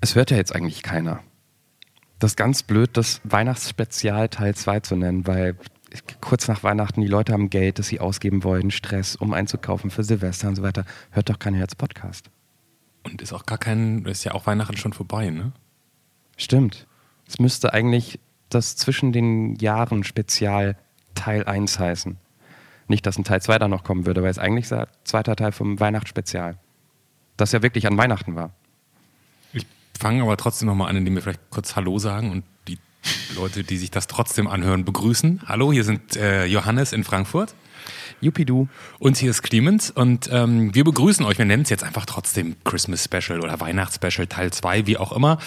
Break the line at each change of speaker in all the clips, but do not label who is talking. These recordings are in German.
Es hört ja jetzt eigentlich keiner. Das ist ganz blöd, das Weihnachtsspezial Teil 2 zu nennen, weil kurz nach Weihnachten die Leute haben Geld, das sie ausgeben wollen, Stress, um einzukaufen für Silvester und so weiter. Hört doch keiner jetzt Podcast.
Und ist auch gar kein, ist ja auch Weihnachten schon vorbei, ne?
Stimmt. Es müsste eigentlich das zwischen den Jahren Spezial Teil 1 heißen. Nicht, dass ein Teil 2 da noch kommen würde, weil es eigentlich der zweiter Teil vom Weihnachtsspezial. Das ja wirklich an Weihnachten war.
Ich fange aber trotzdem nochmal an, indem wir vielleicht kurz Hallo sagen und die Leute, die sich das trotzdem anhören, begrüßen. Hallo, hier sind äh, Johannes in Frankfurt.
Jupidu.
Und hier ist Clemens und ähm, wir begrüßen euch. Wir nennen es jetzt einfach trotzdem Christmas Special oder Weihnachtsspecial Teil 2, wie auch immer.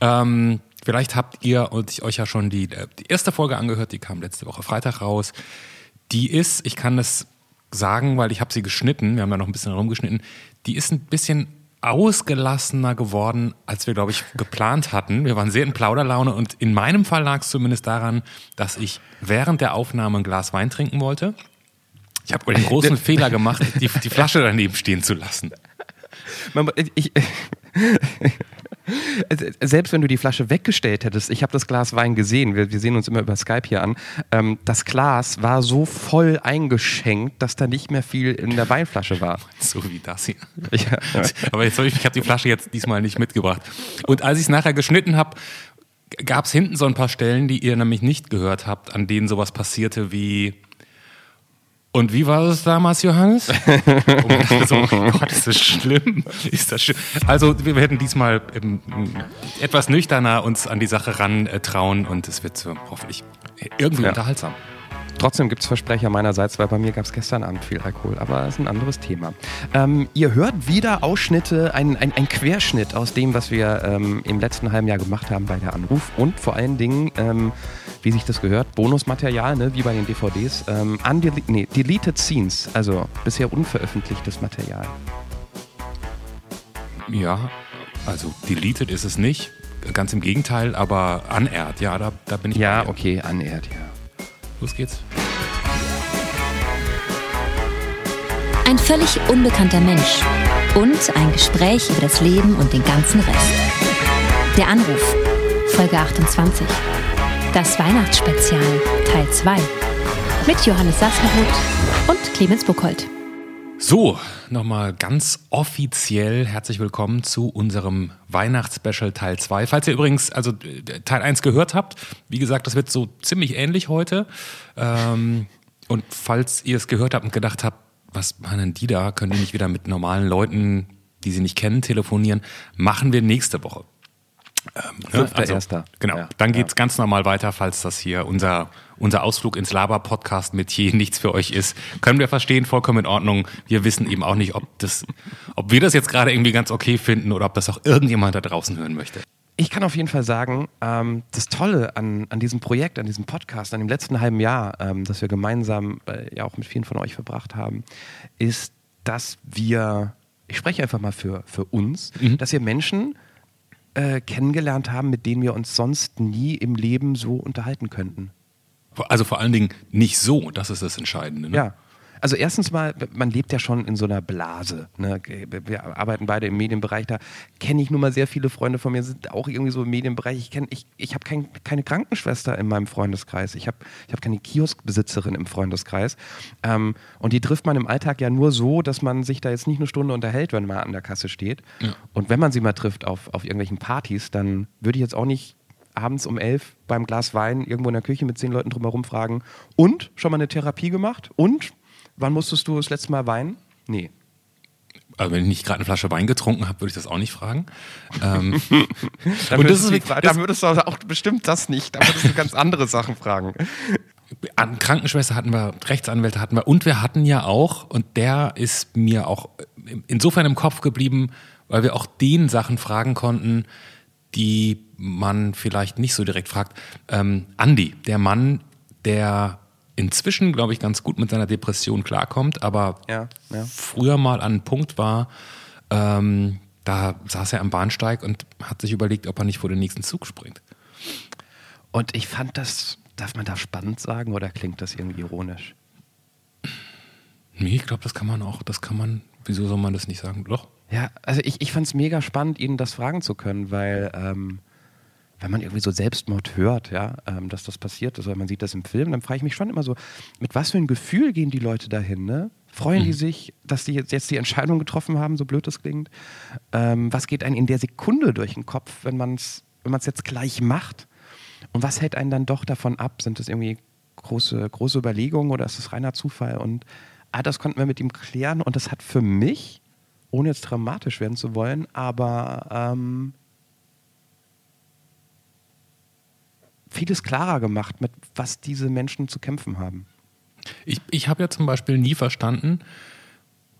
Ähm, vielleicht habt ihr euch ja schon die, äh, die erste Folge angehört, die kam letzte Woche Freitag raus. Die ist, ich kann das sagen, weil ich habe sie geschnitten, wir haben da noch ein bisschen rumgeschnitten, die ist ein bisschen ausgelassener geworden, als wir, glaube ich, geplant hatten. Wir waren sehr in Plauderlaune und in meinem Fall lag es zumindest daran, dass ich während der Aufnahme ein Glas Wein trinken wollte. Ich habe den großen Fehler gemacht, die, die Flasche daneben stehen zu lassen.
Ich, selbst wenn du die Flasche weggestellt hättest, ich habe das Glas Wein gesehen, wir, wir, sehen uns immer über Skype hier an, ähm, das Glas war so voll eingeschenkt, dass da nicht mehr viel in der Weinflasche war.
So wie das hier. Ja. Aber jetzt ich, ich habe die Flasche jetzt diesmal nicht mitgebracht. Und als ich es nachher geschnitten habe, gab es hinten so ein paar Stellen, die ihr nämlich nicht gehört habt, an denen sowas passierte wie und wie war es damals, Johannes? oh, so, oh Gott, ist das schlimm? Ist das schlimm? Also wir werden diesmal ähm, etwas nüchterner uns an die Sache rantrauen und es wird so hoffentlich irgendwie ja. unterhaltsam.
Trotzdem gibt es Versprecher meinerseits, weil bei mir gab es gestern Abend viel Alkohol, aber das ist ein anderes Thema. Ähm, ihr hört wieder Ausschnitte, ein, ein, ein, Querschnitt aus dem, was wir ähm, im letzten halben Jahr gemacht haben bei der Anruf und vor allen Dingen, ähm, wie sich das gehört, Bonusmaterial, ne, wie bei den DVDs, ähm, nee, Deleted Scenes, also bisher unveröffentlichtes Material.
Ja, also deleted ist es nicht, ganz im Gegenteil, aber unaired, ja, da, da bin ich.
Ja, okay, unaired, ja.
Los geht's.
Ein völlig unbekannter Mensch und ein Gespräch über das Leben und den ganzen Rest. Der Anruf, Folge 28. Das Weihnachtsspezial, Teil 2. Mit Johannes Sassenroth und Clemens Buchholz.
So, nochmal ganz offiziell herzlich willkommen zu unserem Weihnachtsspecial Teil 2. Falls ihr übrigens also Teil 1 gehört habt, wie gesagt, das wird so ziemlich ähnlich heute. Ähm, und falls ihr es gehört habt und gedacht habt, was meinen die da, können die nicht wieder mit normalen Leuten, die sie nicht kennen, telefonieren, machen wir nächste Woche.
Ähm, ne? also, Erster.
Genau, ja, dann geht's ja. ganz normal weiter, falls das hier unser, unser Ausflug ins Laber-Podcast mit hier nichts für euch ist. Können wir verstehen, vollkommen in Ordnung. Wir wissen eben auch nicht, ob, das, ob wir das jetzt gerade irgendwie ganz okay finden oder ob das auch irgendjemand da draußen hören möchte.
Ich kann auf jeden Fall sagen, ähm, das Tolle an, an diesem Projekt, an diesem Podcast, an dem letzten halben Jahr, ähm, das wir gemeinsam äh, ja auch mit vielen von euch verbracht haben, ist, dass wir, ich spreche einfach mal für, für uns, mhm. dass wir Menschen äh, kennengelernt haben, mit denen wir uns sonst nie im Leben so unterhalten könnten.
Also vor allen Dingen nicht so, das ist das Entscheidende. Ne?
Ja. Also erstens mal, man lebt ja schon in so einer Blase. Ne? Wir arbeiten beide im Medienbereich, da kenne ich nun mal sehr viele Freunde von mir, sind auch irgendwie so im Medienbereich. Ich, ich, ich habe kein, keine Krankenschwester in meinem Freundeskreis. Ich habe ich hab keine Kioskbesitzerin im Freundeskreis. Ähm, und die trifft man im Alltag ja nur so, dass man sich da jetzt nicht eine Stunde unterhält, wenn man an der Kasse steht. Ja. Und wenn man sie mal trifft auf, auf irgendwelchen Partys, dann würde ich jetzt auch nicht abends um elf beim Glas Wein irgendwo in der Küche mit zehn Leuten drumherum fragen, und schon mal eine Therapie gemacht? Und Wann musstest du das letzte Mal weinen? Nee.
Also wenn ich nicht gerade eine Flasche Wein getrunken habe, würde ich das auch nicht fragen. Ähm,
und das ist die, das, dann würdest du auch bestimmt das nicht. Da würdest du ganz andere Sachen fragen.
An Krankenschwester hatten wir, Rechtsanwälte hatten wir und wir hatten ja auch, und der ist mir auch insofern im Kopf geblieben, weil wir auch den Sachen fragen konnten, die man vielleicht nicht so direkt fragt. Ähm, Andi, der Mann, der inzwischen, glaube ich, ganz gut mit seiner Depression klarkommt, aber ja, ja. früher mal an einem Punkt war, ähm, da saß er am Bahnsteig und hat sich überlegt, ob er nicht vor den nächsten Zug springt.
Und ich fand das, darf man da spannend sagen oder klingt das irgendwie ironisch?
Nee, ich glaube, das kann man auch, das kann man, wieso soll man das nicht sagen? Doch,
Ja, also ich, ich fand es mega spannend, Ihnen das fragen zu können, weil ähm, wenn man irgendwie so Selbstmord hört, ja, ähm, dass das passiert ist, oder man sieht das im Film, dann frage ich mich schon immer so, mit was für ein Gefühl gehen die Leute dahin, ne? Freuen mhm. die sich, dass die jetzt, jetzt die Entscheidung getroffen haben, so blöd das klingt? Ähm, was geht einem in der Sekunde durch den Kopf, wenn man es wenn jetzt gleich macht? Und was hält einen dann doch davon ab? Sind das irgendwie große, große Überlegungen oder ist es reiner Zufall? Und ah, das konnten wir mit ihm klären und das hat für mich, ohne jetzt dramatisch werden zu wollen, aber ähm, vieles klarer gemacht, mit was diese Menschen zu kämpfen haben.
Ich, ich habe ja zum Beispiel nie verstanden,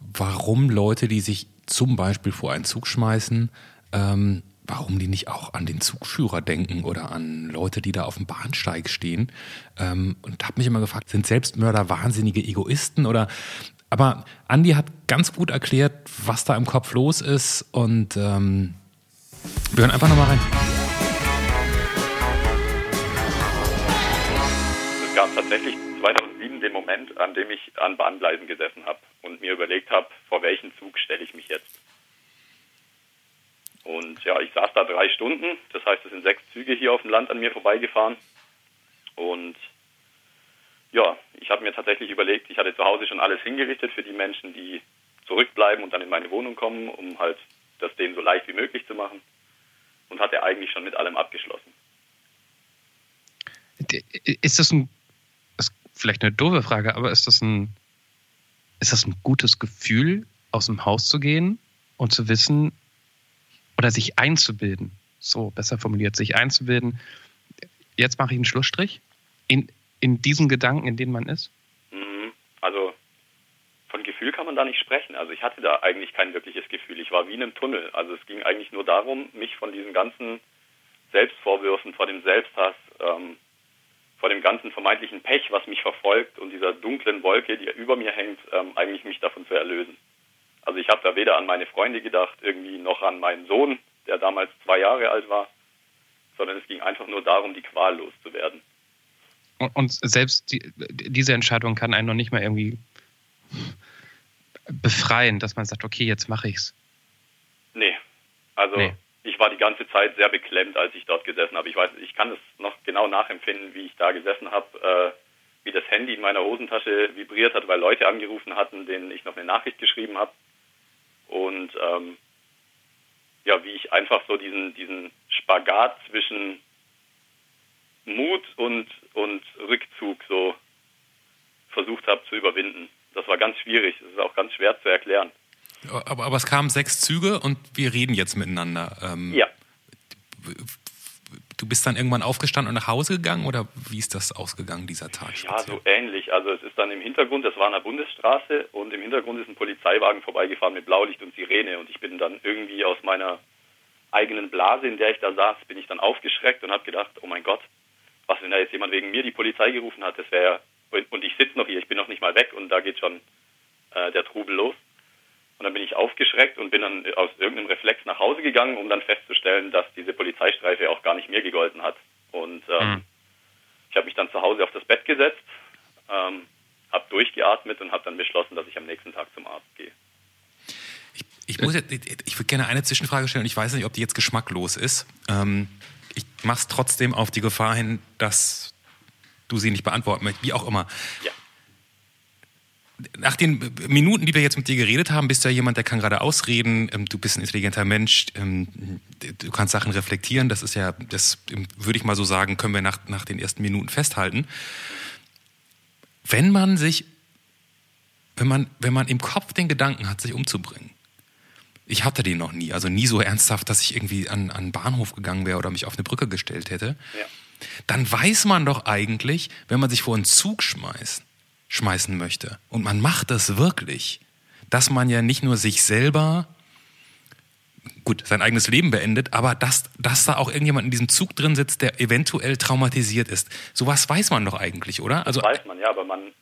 warum Leute, die sich zum Beispiel vor einen Zug schmeißen, ähm, warum die nicht auch an den Zugführer denken oder an Leute, die da auf dem Bahnsteig stehen. Ähm, und habe mich immer gefragt, sind Selbstmörder wahnsinnige Egoisten oder aber Andi hat ganz gut erklärt, was da im Kopf los ist und ähm, wir hören einfach nochmal rein.
Tatsächlich 2007 den Moment, an dem ich an Bahngleisen gesessen habe und mir überlegt habe, vor welchen Zug stelle ich mich jetzt. Und ja, ich saß da drei Stunden. Das heißt, es sind sechs Züge hier auf dem Land an mir vorbeigefahren. Und ja, ich habe mir tatsächlich überlegt, ich hatte zu Hause schon alles hingerichtet für die Menschen, die zurückbleiben und dann in meine Wohnung kommen, um halt das denen so leicht wie möglich zu machen. Und hatte eigentlich schon mit allem abgeschlossen.
Ist das ein, vielleicht eine doofe Frage, aber ist das ein, ist das ein gutes Gefühl, aus dem Haus zu gehen und zu wissen, oder sich einzubilden, so besser formuliert, sich einzubilden, jetzt mache ich einen Schlussstrich in, in diesen Gedanken, in denen man ist?
Mhm. Also von Gefühl kann man da nicht sprechen. Also ich hatte da eigentlich kein wirkliches Gefühl. Ich war wie in einem Tunnel. Also es ging eigentlich nur darum, mich von diesen ganzen Selbstvorwürfen, vor dem Selbsthass, ähm, vor dem ganzen vermeintlichen Pech, was mich verfolgt und dieser dunklen Wolke, die über mir hängt, ähm, eigentlich mich davon zu erlösen. Also ich habe da weder an meine Freunde gedacht, irgendwie noch an meinen Sohn, der damals zwei Jahre alt war, sondern es ging einfach nur darum, die Qual loszuwerden.
Und, und selbst die, diese Entscheidung kann einen noch nicht mal irgendwie befreien, dass man sagt, okay, jetzt mache ich's.
Nee. Also nee. Ich war die ganze Zeit sehr beklemmt, als ich dort gesessen habe. Ich weiß, ich kann es noch genau nachempfinden, wie ich da gesessen habe. Äh, wie das Handy in meiner Hosentasche vibriert hat, weil Leute angerufen hatten, denen ich noch eine Nachricht geschrieben habe. Und ähm, ja, wie ich einfach so diesen, diesen Spagat zwischen Mut und, und Rückzug so versucht habe zu überwinden. Das war ganz schwierig. Das ist auch ganz schwer zu erklären.
Aber, aber es kamen sechs Züge und wir reden jetzt miteinander.
Ähm, ja.
Du bist dann irgendwann aufgestanden und nach Hause gegangen oder wie ist das ausgegangen, dieser Tag?
Ja, so ähnlich. Also es ist dann im Hintergrund, das war an der Bundesstraße und im Hintergrund ist ein Polizeiwagen vorbeigefahren mit Blaulicht und Sirene und ich bin dann irgendwie aus meiner eigenen Blase, in der ich da saß, bin ich dann aufgeschreckt und habe gedacht, oh mein Gott, was wenn da jetzt jemand wegen mir die Polizei gerufen hat, das wäre und ich sitze noch hier, ich bin noch nicht mal weg und da geht schon äh, der Trubel los. Und dann bin ich aufgeschreckt und bin dann aus irgendeinem Reflex nach Hause gegangen, um dann festzustellen, dass diese Polizeistreife auch gar nicht mir gegolten hat. Und ähm, mhm. ich habe mich dann zu Hause auf das Bett gesetzt, ähm, habe durchgeatmet und habe dann beschlossen, dass ich am nächsten Tag zum Arzt gehe.
Ich, ich, muss jetzt, ich würde gerne eine Zwischenfrage stellen und ich weiß nicht, ob die jetzt geschmacklos ist. Ähm, ich mache es trotzdem auf die Gefahr hin, dass du sie nicht beantworten möchtest, wie auch immer.
Ja
nach den Minuten, die wir jetzt mit dir geredet haben, bist du ja jemand, der kann gerade ausreden. Ähm, du bist ein intelligenter Mensch. Ähm, du kannst Sachen reflektieren. Das ist ja, das würde ich mal so sagen, können wir nach, nach den ersten Minuten festhalten. Wenn man sich, wenn man, wenn man im Kopf den Gedanken hat, sich umzubringen, ich hatte den noch nie, also nie so ernsthaft, dass ich irgendwie an, an einen Bahnhof gegangen wäre oder mich auf eine Brücke gestellt hätte,
ja.
dann weiß man doch eigentlich, wenn man sich vor einen Zug schmeißt, schmeißen möchte. Und man macht das wirklich, dass man ja nicht nur sich selber, gut, sein eigenes Leben beendet, aber dass, dass da auch irgendjemand in diesem Zug drin sitzt, der eventuell traumatisiert ist. Sowas weiß man doch eigentlich, oder?
Also, das weiß man, ja, aber man,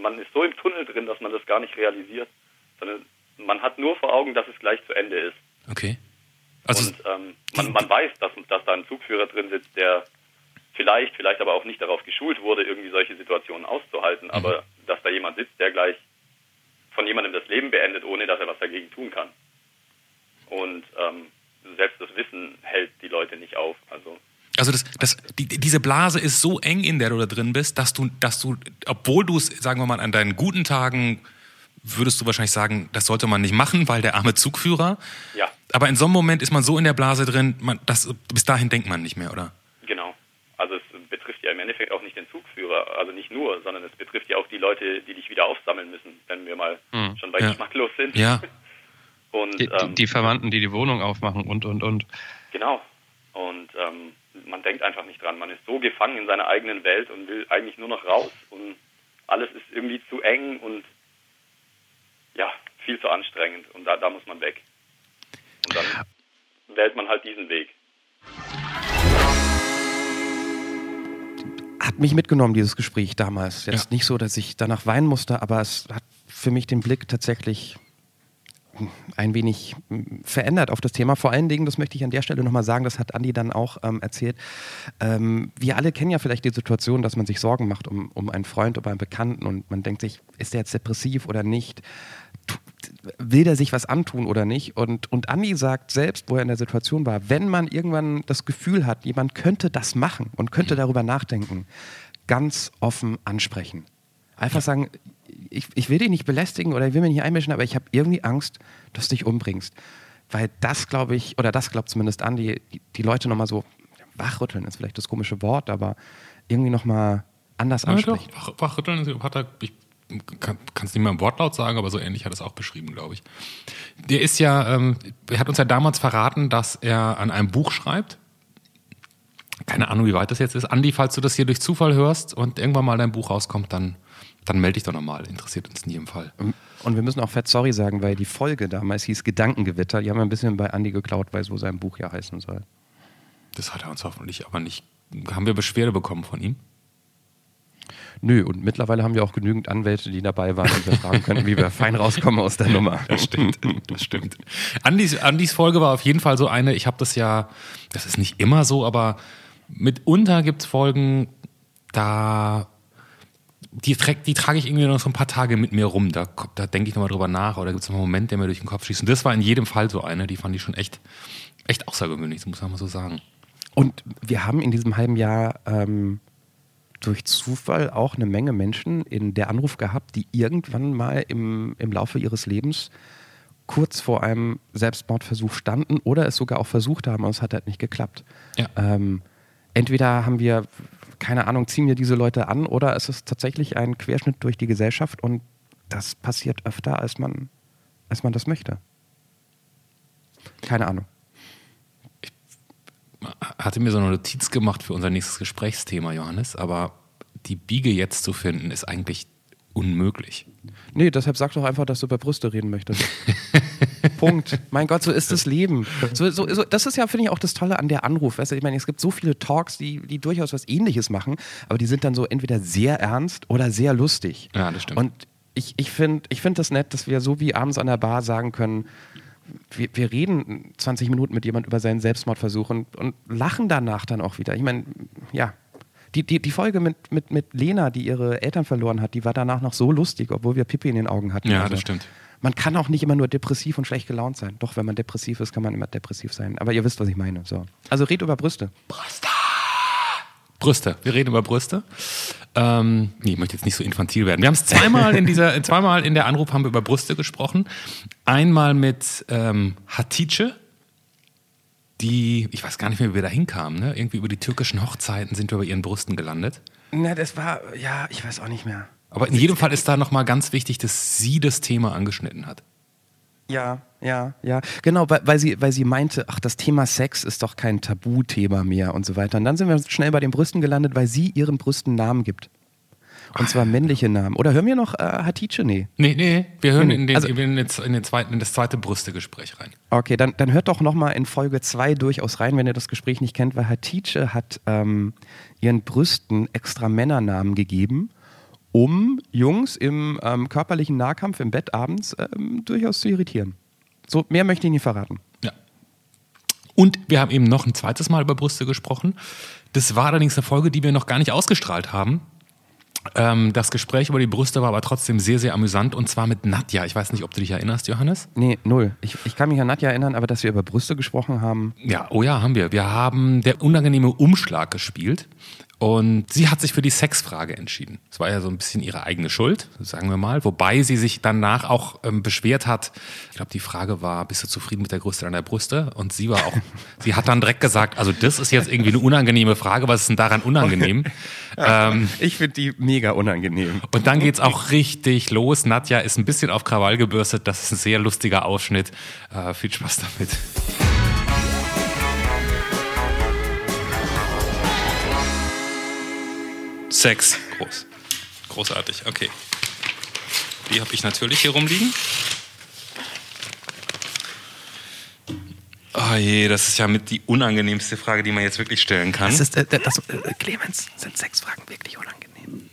man ist so im Tunnel drin, dass man das gar nicht realisiert. Sondern man hat nur vor Augen, dass es gleich zu Ende ist.
Okay.
Also und ähm, man, man weiß, dass, dass da ein Zugführer drin sitzt, der vielleicht, vielleicht aber auch nicht darauf geschult wurde, irgendwie solche Situationen auszuhalten. Mhm. Aber dass da jemand sitzt, der gleich von jemandem das Leben beendet, ohne dass er was dagegen tun kann. Und ähm, selbst das Wissen hält die Leute nicht auf. Also
Also das, das, die, diese Blase ist so eng, in der du da drin bist, dass du, dass du, obwohl du es, sagen wir mal, an deinen guten Tagen würdest du wahrscheinlich sagen, das sollte man nicht machen, weil der arme Zugführer.
ja,
Aber in so einem Moment ist man so in der Blase drin, man, das, bis dahin denkt man nicht mehr, oder?
genau. Also es ja im Endeffekt auch nicht den Zugführer, also nicht nur, sondern es betrifft ja auch die Leute, die dich wieder aufsammeln müssen, wenn wir mal schon bei
Ja.
geschmacklos sind.
Ja.
Und
Die, die,
ähm,
die Verwandten, die die Wohnung aufmachen und, und, und.
Genau. Und ähm, man denkt einfach nicht dran. Man ist so gefangen in seiner eigenen Welt und will eigentlich nur noch raus. Und alles ist irgendwie zu eng und ja, viel zu anstrengend. Und da, da muss man weg. Und dann wählt man halt diesen Weg.
Hat mich mitgenommen, dieses Gespräch damals. Jetzt
Ja.
nicht so, dass ich danach weinen musste, aber es hat für mich den Blick tatsächlich ein wenig mm, verändert auf das Thema. Vor allen Dingen, das möchte ich an der Stelle nochmal sagen, das hat Andi dann auch ähm, erzählt. Ähm, wir alle kennen ja vielleicht die Situation, dass man sich Sorgen macht um, um einen Freund oder einen Bekannten und man denkt sich, ist der jetzt depressiv oder nicht? Will der sich was antun oder nicht? Und, und Andi sagt selbst, wo er in der Situation war, wenn man irgendwann das Gefühl hat, jemand könnte das machen und könnte darüber nachdenken, ganz offen ansprechen. Einfach sagen, ich, ich will dich nicht belästigen oder ich will mich nicht einmischen, aber ich habe irgendwie Angst, dass du dich umbringst. Weil das glaube ich, oder das glaubt zumindest Andi, die, die Leute nochmal so, wachrütteln ist vielleicht das komische Wort, aber irgendwie nochmal anders
Ja,
ansprechen.
doch, Wach, wachrütteln hat er, ich kann es nicht mehr im Wortlaut sagen, aber so ähnlich hat er es auch beschrieben, glaube ich. Der ist ja, ähm, er hat uns ja damals verraten, dass er an einem Buch schreibt. Keine Ahnung, wie weit das jetzt ist. Andi, falls du das hier durch Zufall hörst und irgendwann mal dein Buch rauskommt, dann, dann melde dich doch nochmal. Interessiert uns in jedem Fall.
Und wir müssen auch fett sorry sagen, weil die Folge damals hieß Gedankengewitter. Die haben wir ein bisschen bei Andi geklaut, weil so sein Buch ja heißen soll.
Das hat er uns hoffentlich aber nicht. Haben wir Beschwerde bekommen von ihm?
Nö, und mittlerweile haben wir auch genügend Anwälte, die dabei waren und wir fragen könnten, wie wir fein rauskommen aus der Nummer.
Das stimmt, das stimmt. Andis, Andis Folge war auf jeden Fall so eine, ich habe das ja, das ist nicht immer so, aber mitunter gibt es Folgen, da die, die trage ich irgendwie noch so ein paar Tage mit mir rum. Da, da denke ich nochmal drüber nach oder gibt es noch einen Moment, der mir durch den Kopf schießt. Und das war in jedem Fall so eine, die fand ich schon echt, echt außergewöhnlich, das muss man mal so sagen.
Und wir haben in diesem halben Jahr ähm, durch Zufall auch eine Menge Menschen in der Anruf gehabt, die irgendwann mal im, im Laufe ihres Lebens kurz vor einem Selbstmordversuch standen oder es sogar auch versucht haben, aber es hat halt nicht geklappt.
Ja.
Ähm, entweder haben wir, keine Ahnung, ziehen wir diese Leute an oder es ist tatsächlich ein Querschnitt durch die Gesellschaft und das passiert öfter, als man, als man das möchte. Keine Ahnung.
Hatte mir so eine Notiz gemacht für unser nächstes Gesprächsthema, Johannes, aber die Biege jetzt zu finden, ist eigentlich unmöglich.
Nee, deshalb sag doch einfach, dass du über Brüste reden möchtest. Punkt. Mein Gott, so ist das Leben. So, so, so, das ist ja, finde ich, auch das Tolle an der Anruf. Weißt du, ich meine, es gibt so viele Talks, die, die durchaus was Ähnliches machen, aber die sind dann so entweder sehr ernst oder sehr lustig.
Ja, das stimmt.
Und ich, ich finde ich find das nett, dass wir so wie abends an der Bar sagen können, wir, wir reden 20 Minuten mit jemand über seinen Selbstmordversuch und, und lachen danach dann auch wieder. Ich meine, ja. Die, die, die Folge mit, mit, mit Lena, die ihre Eltern verloren hat, die war danach noch so lustig, obwohl wir Pipi in den Augen hatten.
Ja,
Also,
das stimmt.
Man kann auch nicht immer nur depressiv und schlecht gelaunt sein. Doch, wenn man depressiv ist, kann man immer depressiv sein. Aber ihr wisst, was ich meine. So. Also red über Brüste.
Brüste. Wir reden über Brüste. Ähm, nee, ich möchte jetzt nicht so infantil werden. Wir haben es zweimal in dieser, zweimal in der Anruf haben wir über Brüste gesprochen. Einmal mit ähm, Hatice, die, ich weiß gar nicht mehr, wie wir da hinkamen, ne? Irgendwie über die türkischen Hochzeiten sind wir bei ihren Brüsten gelandet.
Na, das war, ja, ich weiß auch nicht mehr.
Aber in jedem Fall ist da nochmal ganz wichtig, dass sie das Thema angeschnitten hat.
Ja, ja, ja. Genau, weil, weil, sie, weil sie meinte, ach, das Thema Sex ist doch kein Tabuthema mehr und so weiter. Und dann sind wir schnell bei den Brüsten gelandet, weil sie ihren Brüsten Namen gibt. Und zwar männliche Namen. Oder hören wir noch äh, Hatice? Nee.
Nee, nee, wir hören in, den,
also-
in, den, in, den zweiten, in das zweite Brüstegespräch rein.
Okay, dann, dann hört doch nochmal in Folge 2 durchaus rein, wenn ihr das Gespräch nicht kennt, weil Hatice hat ähm, ihren Brüsten extra Männernamen gegeben, um Jungs im ähm, körperlichen Nahkampf im Bett abends ähm, durchaus zu irritieren. So, mehr möchte ich nicht verraten.
Ja. Und wir haben eben noch ein zweites Mal über Brüste gesprochen. Das war allerdings eine Folge, die wir noch gar nicht ausgestrahlt haben. Ähm, das Gespräch über die Brüste war aber trotzdem sehr, sehr amüsant und zwar mit Nadja. Ich weiß nicht, ob du dich erinnerst, Johannes?
Nee, null. Ich, ich kann mich an Nadja erinnern, aber dass wir über Brüste gesprochen haben.
Ja, oh ja, haben wir. Wir haben der unangenehme Umschlag gespielt. Und sie hat sich für die Sexfrage entschieden. Es war ja so ein bisschen ihre eigene Schuld, sagen wir mal. Wobei sie sich danach auch ähm, beschwert hat. Ich glaube, die Frage war, bist du zufrieden mit der Größe deiner Brüste? Und sie war auch, sie hat dann direkt gesagt, also das ist jetzt irgendwie eine unangenehme Frage. Was ist denn daran unangenehm?
ähm, ich finde die mega unangenehm.
Und dann geht's auch richtig los. Nadja ist ein bisschen auf Krawall gebürstet. Das ist ein sehr lustiger Ausschnitt. Äh, viel Spaß damit. Sex. Groß. Großartig, okay. Die habe ich natürlich hier rumliegen. Oh je, das ist ja mit die unangenehmste Frage, die man jetzt wirklich stellen kann.
Das ist, äh, das, äh, Clemens, sind Sexfragen wirklich unangenehm?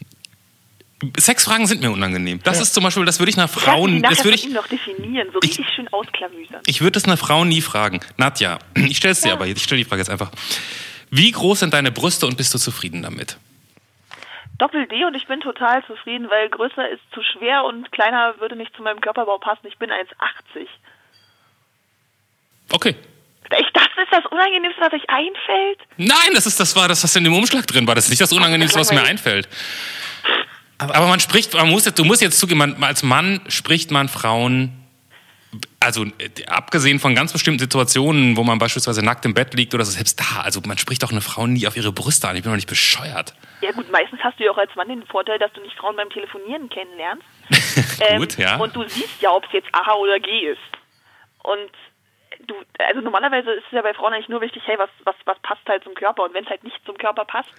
Sexfragen sind mir unangenehm. Das ja. ist zum Beispiel, das würde ich einer Frau,
ja,
das würde
ich noch definieren, so richtig ich, schön ausklamüsern.
Ich würde das einer Frau nie fragen. Nadja, ich stelle es dir ja. aber, ich stelle die Frage jetzt einfach. Wie groß sind deine Brüste und bist du zufrieden damit?
Doppel-D und ich bin total zufrieden, weil größer ist zu schwer und kleiner würde nicht zu meinem Körperbau passen. Ich bin 1,80.
Okay.
Ich, das ist das Unangenehmste, was euch einfällt?
Nein, das ist das war das, was in dem Umschlag drin war. Das ist nicht das Unangenehmste, was mir einfällt. Aber, aber man spricht, man muss jetzt, du musst jetzt zugeben, man, als Mann spricht man Frauen also äh, abgesehen von ganz bestimmten Situationen, wo man beispielsweise nackt im Bett liegt oder so, selbst da, also man spricht doch eine Frau nie auf ihre Brüste an. Ich bin doch nicht bescheuert.
Ja gut, meistens hast du ja auch als Mann den Vorteil, dass du nicht Frauen beim Telefonieren kennenlernst.
gut, ähm, ja.
Und du siehst ja, ob es jetzt A oder G ist. Und du, also normalerweise ist es ja bei Frauen eigentlich nur wichtig, hey, was, was, was passt halt zum Körper? Und wenn es halt nicht zum Körper passt.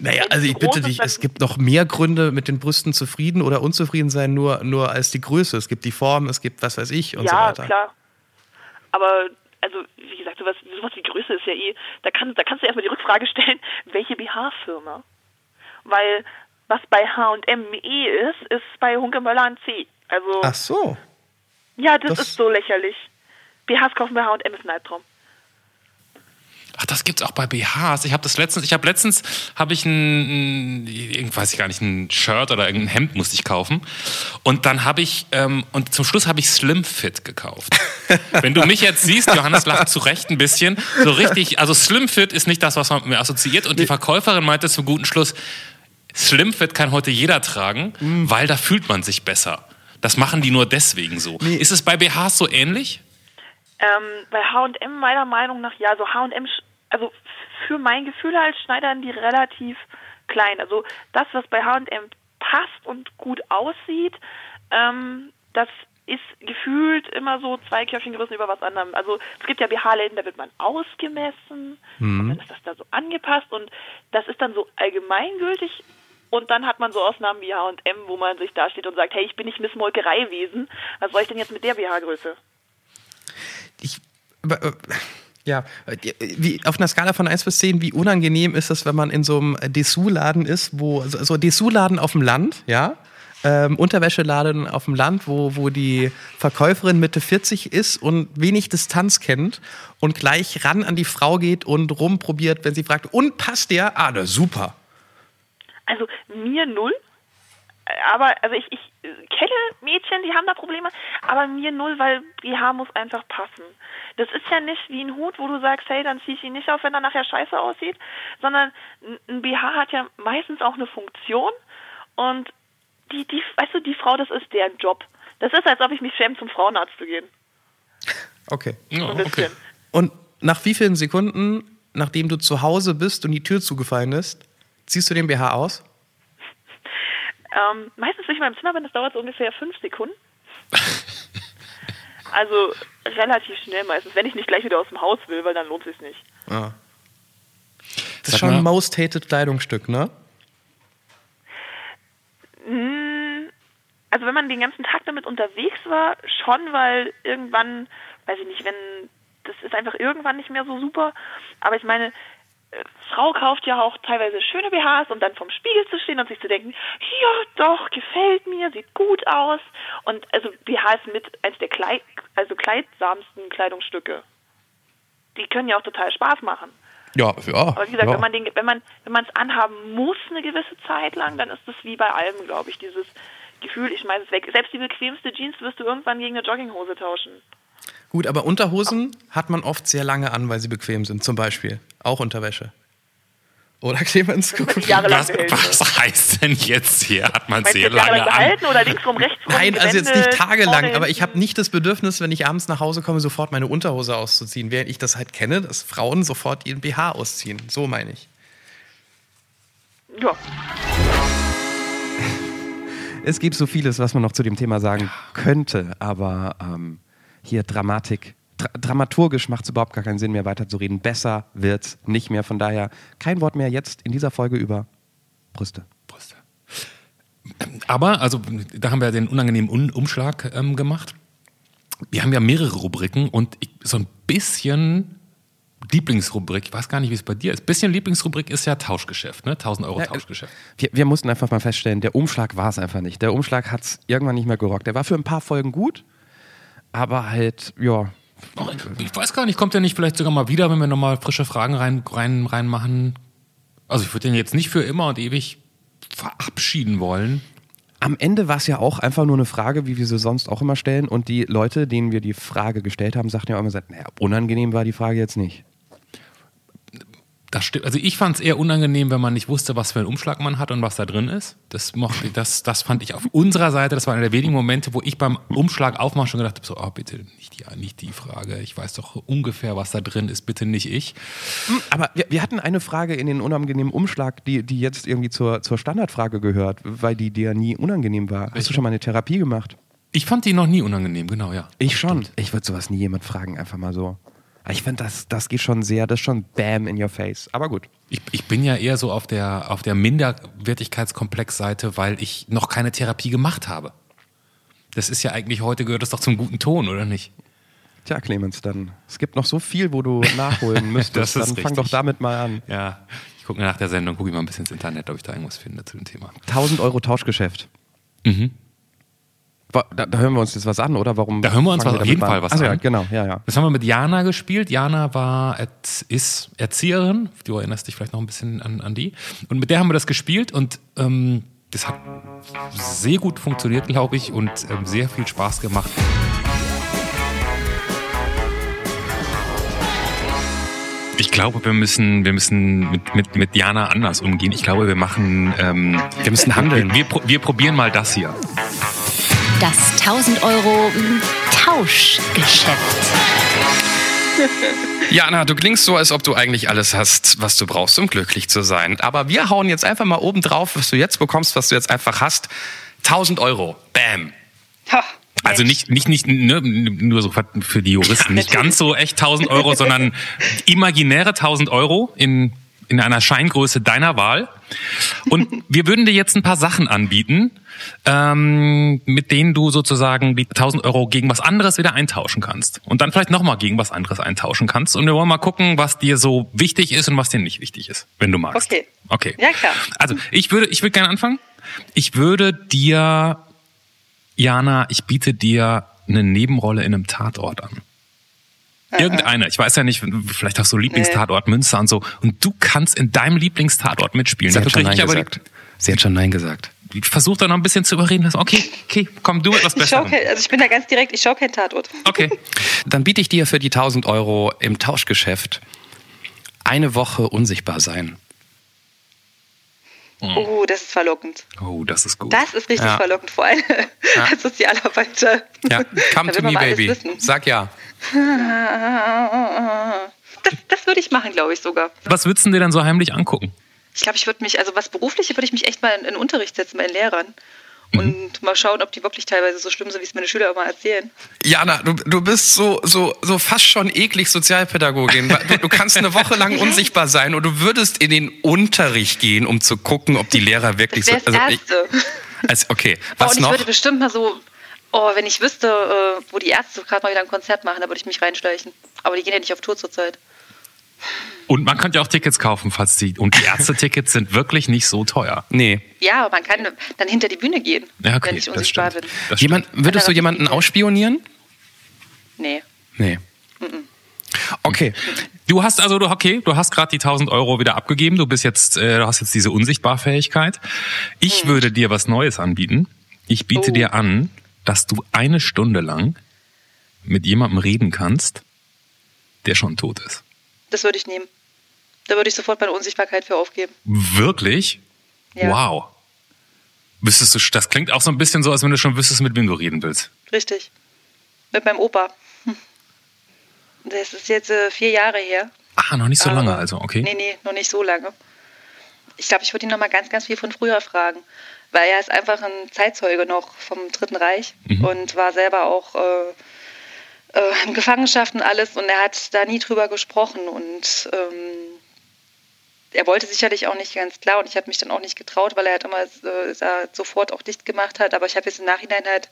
Naja, also ich bitte dich, es gibt noch mehr Gründe, mit den Brüsten zufrieden oder unzufrieden sein, nur, nur als die Größe. Es gibt die Form, es gibt was weiß ich und
ja,
so weiter.
Ja, klar. Aber also wie gesagt, sowas, sowas wie Größe ist ja eh, da, kann, da kannst du erstmal die Rückfrage stellen, welche BH-Firma? Weil was bei H&M E ist, ist bei Hunkemöller ein C. Also,
Ach so.
Ja, das, das ist so lächerlich. BHs kaufen bei H&M ist ein Albtraum.
Ach, das gibt's auch bei BHs. Ich habe das letztens, ich habe letztens habe ich ein, ein, weiß ich gar nicht, ein Shirt oder ein Hemd musste ich kaufen und dann habe ich ähm, und zum Schluss habe ich Slim Fit gekauft. Wenn du mich jetzt siehst, Johannes lacht zu Recht ein bisschen, so richtig. Also Slim Fit ist nicht das, was man mit mir assoziiert und die Verkäuferin meinte zum guten Schluss, Slim Fit kann heute jeder tragen, mhm. weil da fühlt man sich besser. Das machen die nur deswegen so. Nee. Ist es bei BHs so ähnlich?
Ähm, bei H&M meiner Meinung nach ja, also H&M, also für mein Gefühl halt schneidern die relativ klein. Also das, was bei H&M passt und gut aussieht, ähm, das ist gefühlt immer so zwei Köpfchengrößen über was anderem. Also es gibt ja BH-Läden, da wird man ausgemessen mhm. und dann ist das da so angepasst und das ist dann so allgemeingültig und dann hat man so Ausnahmen wie H&M, wo man sich da steht und sagt, hey, ich bin nicht Miss Molkereiwesen, was soll ich denn jetzt mit der BH-Größe?
ich, äh, ja, wie, auf einer Skala von 1 bis 10, wie unangenehm ist es, wenn man in so einem Dessous-Laden ist, wo, so, so Dessous-Laden auf dem Land, ja, ähm, Unterwäscheladen auf dem Land, wo, wo die Verkäuferin Mitte 40 ist und wenig Distanz kennt und gleich ran an die Frau geht und rumprobiert, wenn sie fragt, und passt der? Ah, na super.
Also mir null aber also ich, ich kenne Mädchen, die haben da Probleme, aber mir null, weil BH muss einfach passen. Das ist ja nicht wie ein Hut, wo du sagst, hey, dann zieh ich ihn nicht auf, wenn er nachher scheiße aussieht, sondern ein BH hat ja meistens auch eine Funktion und die, die, weißt du, die Frau, das ist deren Job. Das ist, als ob ich mich schäme, zum Frauenarzt zu gehen.
Okay.
Oh, okay.
Und nach wie vielen Sekunden, nachdem du zu Hause bist und die Tür zugefallen ist, ziehst du den BH aus?
Ähm, meistens, wenn ich in meinem Zimmer bin, das dauert so ungefähr fünf Sekunden. also relativ schnell meistens, wenn ich nicht gleich wieder aus dem Haus will, weil dann lohnt es sich nicht.
Ah. Das ist schon ein most hated Kleidungsstück, ne?
Hm, also wenn man den ganzen Tag damit unterwegs war, schon, weil irgendwann, weiß ich nicht, wenn das ist einfach irgendwann nicht mehr so super. Aber ich meine, Frau kauft ja auch teilweise schöne BHs und dann vom Spiegel zu stehen und sich zu denken, ja doch, gefällt mir, sieht gut aus. Und also BH ist mit eins der Kleid, also kleidsamsten Kleidungsstücke. die können ja auch total Spaß machen.
Ja, ja.
Aber wie gesagt,
ja.
wenn man den, wenn man, wenn man es anhaben muss eine gewisse Zeit lang, dann ist es wie bei allem, glaube ich, dieses Gefühl, ich schmeiße es weg. Selbst die bequemste Jeans wirst du irgendwann gegen eine Jogginghose tauschen.
Gut, aber Unterhosen hat man oft sehr lange an, weil sie bequem sind. Zum Beispiel. Auch Unterwäsche. Oder Clemens?
Was, was heißt denn jetzt hier? Hat man sehr lange an.
oder linksrum, rechtsrum?
Nein, also jetzt nicht tagelang, aber ich habe nicht das Bedürfnis, wenn ich abends nach Hause komme, sofort meine Unterhose auszuziehen, während ich das halt kenne, dass Frauen sofort ihren BH ausziehen. So meine ich.
Ja,
Es gibt so vieles, was man noch zu dem Thema sagen könnte, aber ähm, hier Dramatik. Dra dramaturgisch macht es überhaupt gar keinen Sinn mehr weiterzureden. Besser wird's nicht mehr. Von daher kein Wort mehr jetzt in dieser Folge über Brüste.
Brüste. Aber, also, da haben wir den unangenehmen Un Umschlag ähm, gemacht. Wir haben ja mehrere Rubriken und ich, so ein bisschen Lieblingsrubrik, ich weiß gar nicht, wie es bei dir ist. Bisschen Lieblingsrubrik ist ja Tauschgeschäft, ne? 1000 Euro
Ja,
Tauschgeschäft.
Wir, wir mussten einfach mal feststellen, der Umschlag war es einfach nicht. Der Umschlag hat es irgendwann nicht mehr gerockt. Der war für ein paar Folgen gut, aber halt, ja.
Ich weiß gar nicht, kommt der nicht vielleicht sogar mal wieder, wenn wir nochmal frische Fragen rein, rein, reinmachen? Also ich würde den jetzt nicht für immer und ewig verabschieden wollen.
Am Ende war es ja auch einfach nur eine Frage, wie wir sie sonst auch immer stellen. Und die Leute, denen wir die Frage gestellt haben, sagten ja auch immer, naja, unangenehm war die Frage jetzt nicht.
Das stimmt. Also ich fand es eher unangenehm, wenn man nicht wusste, was für einen Umschlag man hat und was da drin ist. Das mochte, das, das fand ich auf unserer Seite, das war einer der wenigen Momente, wo ich beim Umschlag aufmachen schon gedacht habe, so, oh, bitte nicht die, nicht die Frage. Ich weiß doch ungefähr, was da drin ist, bitte nicht ich.
Aber wir, wir hatten eine Frage in den unangenehmen Umschlag, die, die jetzt irgendwie zur, zur Standardfrage gehört, weil die dir nie unangenehm war. Hast du schon mal eine Therapie gemacht?
Ich fand die noch nie unangenehm, genau, ja.
Ich schon. Ich würde sowas nie jemand fragen, einfach mal so. Ich finde, das, das geht schon sehr, das ist schon bam in your face. Aber gut.
Ich, ich bin ja eher so auf der, auf der Minderwertigkeitskomplex-Seite, weil ich noch keine Therapie gemacht habe. Das ist ja eigentlich heute gehört das doch zum guten Ton, oder nicht?
Tja, Clemens, dann. Es gibt noch so viel, wo du nachholen müsstest. Dann fang
richtig.
doch damit mal an.
Ja. Ich gucke nach der Sendung, gucke ich mal ein bisschen ins Internet, ob ich da irgendwas finde zu dem Thema.
1000 Euro Tauschgeschäft.
Mhm.
Da, da hören wir uns jetzt was an, oder? Warum?
Da hören wir uns was- auf jeden
mal
Fall was
Ach, ja,
an.
genau, ja, ja.
Das haben wir mit Jana gespielt. Jana war, ist Erzieherin. Du erinnerst dich vielleicht noch ein bisschen an, an die. Und mit der haben wir das gespielt und ähm, das hat sehr gut funktioniert, glaube ich, und ähm, sehr viel Spaß gemacht. Ich glaube, wir müssen, wir müssen mit, mit, mit Jana anders umgehen. Ich glaube, wir machen, ähm, wir müssen handeln. Wir, pro- wir probieren mal das hier.
Das 1000 Euro Tauschgeschäft.
Jana, du klingst so, als ob du eigentlich alles hast, was du brauchst, um glücklich zu sein. Aber wir hauen jetzt einfach mal oben drauf, was du jetzt bekommst, was du jetzt einfach hast. 1000 Euro. Bam.
Ha,
Also nicht, nicht, nicht ne, nur so für die Juristen, nicht ganz so echt 1000 Euro, sondern imaginäre 1000 Euro in, in einer Scheingröße deiner Wahl. Und wir würden dir jetzt ein paar Sachen anbieten, ähm, mit denen du sozusagen die 1000 Euro gegen was anderes wieder eintauschen kannst. Und dann vielleicht nochmal gegen was anderes eintauschen kannst. Und wir wollen mal gucken, was dir so wichtig ist und was dir nicht wichtig ist, wenn du magst.
Okay.
Okay.
Ja, klar.
Also ich würde, ich würde gerne anfangen. Ich würde dir Jana, ich biete dir eine Nebenrolle in einem Tatort an. Irgendeine. Ich weiß ja nicht, vielleicht hast du Lieblingstatort Münster und so. Und du kannst in deinem Lieblingstatort mitspielen.
Sie hat schon Nein gesagt. Sie hat schon Nein gesagt.
versuche da noch ein bisschen zu überreden. dass- Okay, okay, komm, du etwas
Ich schau
besser.
kein, also ich bin da ganz direkt, ich schaue kein Tatort.
Okay.
Dann biete ich dir für die 1000 Euro im Tauschgeschäft eine Woche unsichtbar sein.
Oh, das ist verlockend.
Oh, das ist gut.
Das ist richtig
Ja.
verlockend, vor allem als Sozialarbeiter.
Ja, come to me, baby. Sag ja.
Das, das würde ich machen, glaube ich sogar.
Was würdest du dir dann so heimlich angucken?
Ich glaube, ich würde mich, also was berufliche, würde ich mich echt mal in, in den Unterricht setzen bei den Lehrern.
Mhm.
Und mal schauen, ob die wirklich teilweise so schlimm sind, wie es meine Schüler immer erzählen.
Jana, du, du bist so, so, so fast schon eklig Sozialpädagogin. Du, du kannst eine Woche lang unsichtbar sein und du würdest in den Unterricht gehen, um zu gucken, ob die Lehrer wirklich
Das
so. also ich-. Also, okay,
Oh,
was
und ich
noch?
würde bestimmt mal so, oh, wenn ich wüsste, äh, wo die Ärzte gerade mal wieder ein Konzert machen, da würde ich mich reinschleichen. Aber die gehen ja nicht auf Tour zurzeit.
Und man könnte ja auch Tickets kaufen, falls die. Und die Ärzte-Tickets sind wirklich nicht so teuer.
Nee.
Ja, aber man kann dann hinter die Bühne gehen,
Ja, okay,
wenn ich
das
unsichtbar
stimmt.
bin.
Jemand, würdest du jemanden ausspionieren?
Nee.
Nee. Okay.
Du hast also, du, okay, du hast gerade die 1000 Euro wieder abgegeben. Du bist jetzt, äh, du hast jetzt diese Unsichtbarfähigkeit. Ich
Hm.
würde dir was Neues anbieten. Ich biete
Oh.
dir an, dass du eine Stunde lang mit jemandem reden kannst, der schon tot ist.
Das würde ich nehmen. Da würde ich sofort meine Unsichtbarkeit für aufgeben.
Wirklich?
Ja.
Wow. Wüsstest du, das klingt auch so ein bisschen so, als wenn du schon wüsstest, mit wem du reden willst.
Richtig. Mit meinem Opa. Das ist jetzt äh, vier Jahre her.
Ah, noch nicht so
Aber-
lange also, okay.
Nee, nee, noch nicht so lange. Ich glaube, ich würde ihn noch mal ganz, ganz viel von früher fragen. Weil er ist einfach ein Zeitzeuge noch vom Dritten Reich
Mhm.
und war selber auch äh, äh, in Gefangenschaft und alles. Und er hat da nie drüber gesprochen. Und ähm, er wollte sicherlich auch nicht ganz klar. Und ich habe mich dann auch nicht getraut, weil er halt immer äh, sofort auch dicht gemacht hat. Aber ich habe jetzt im Nachhinein halt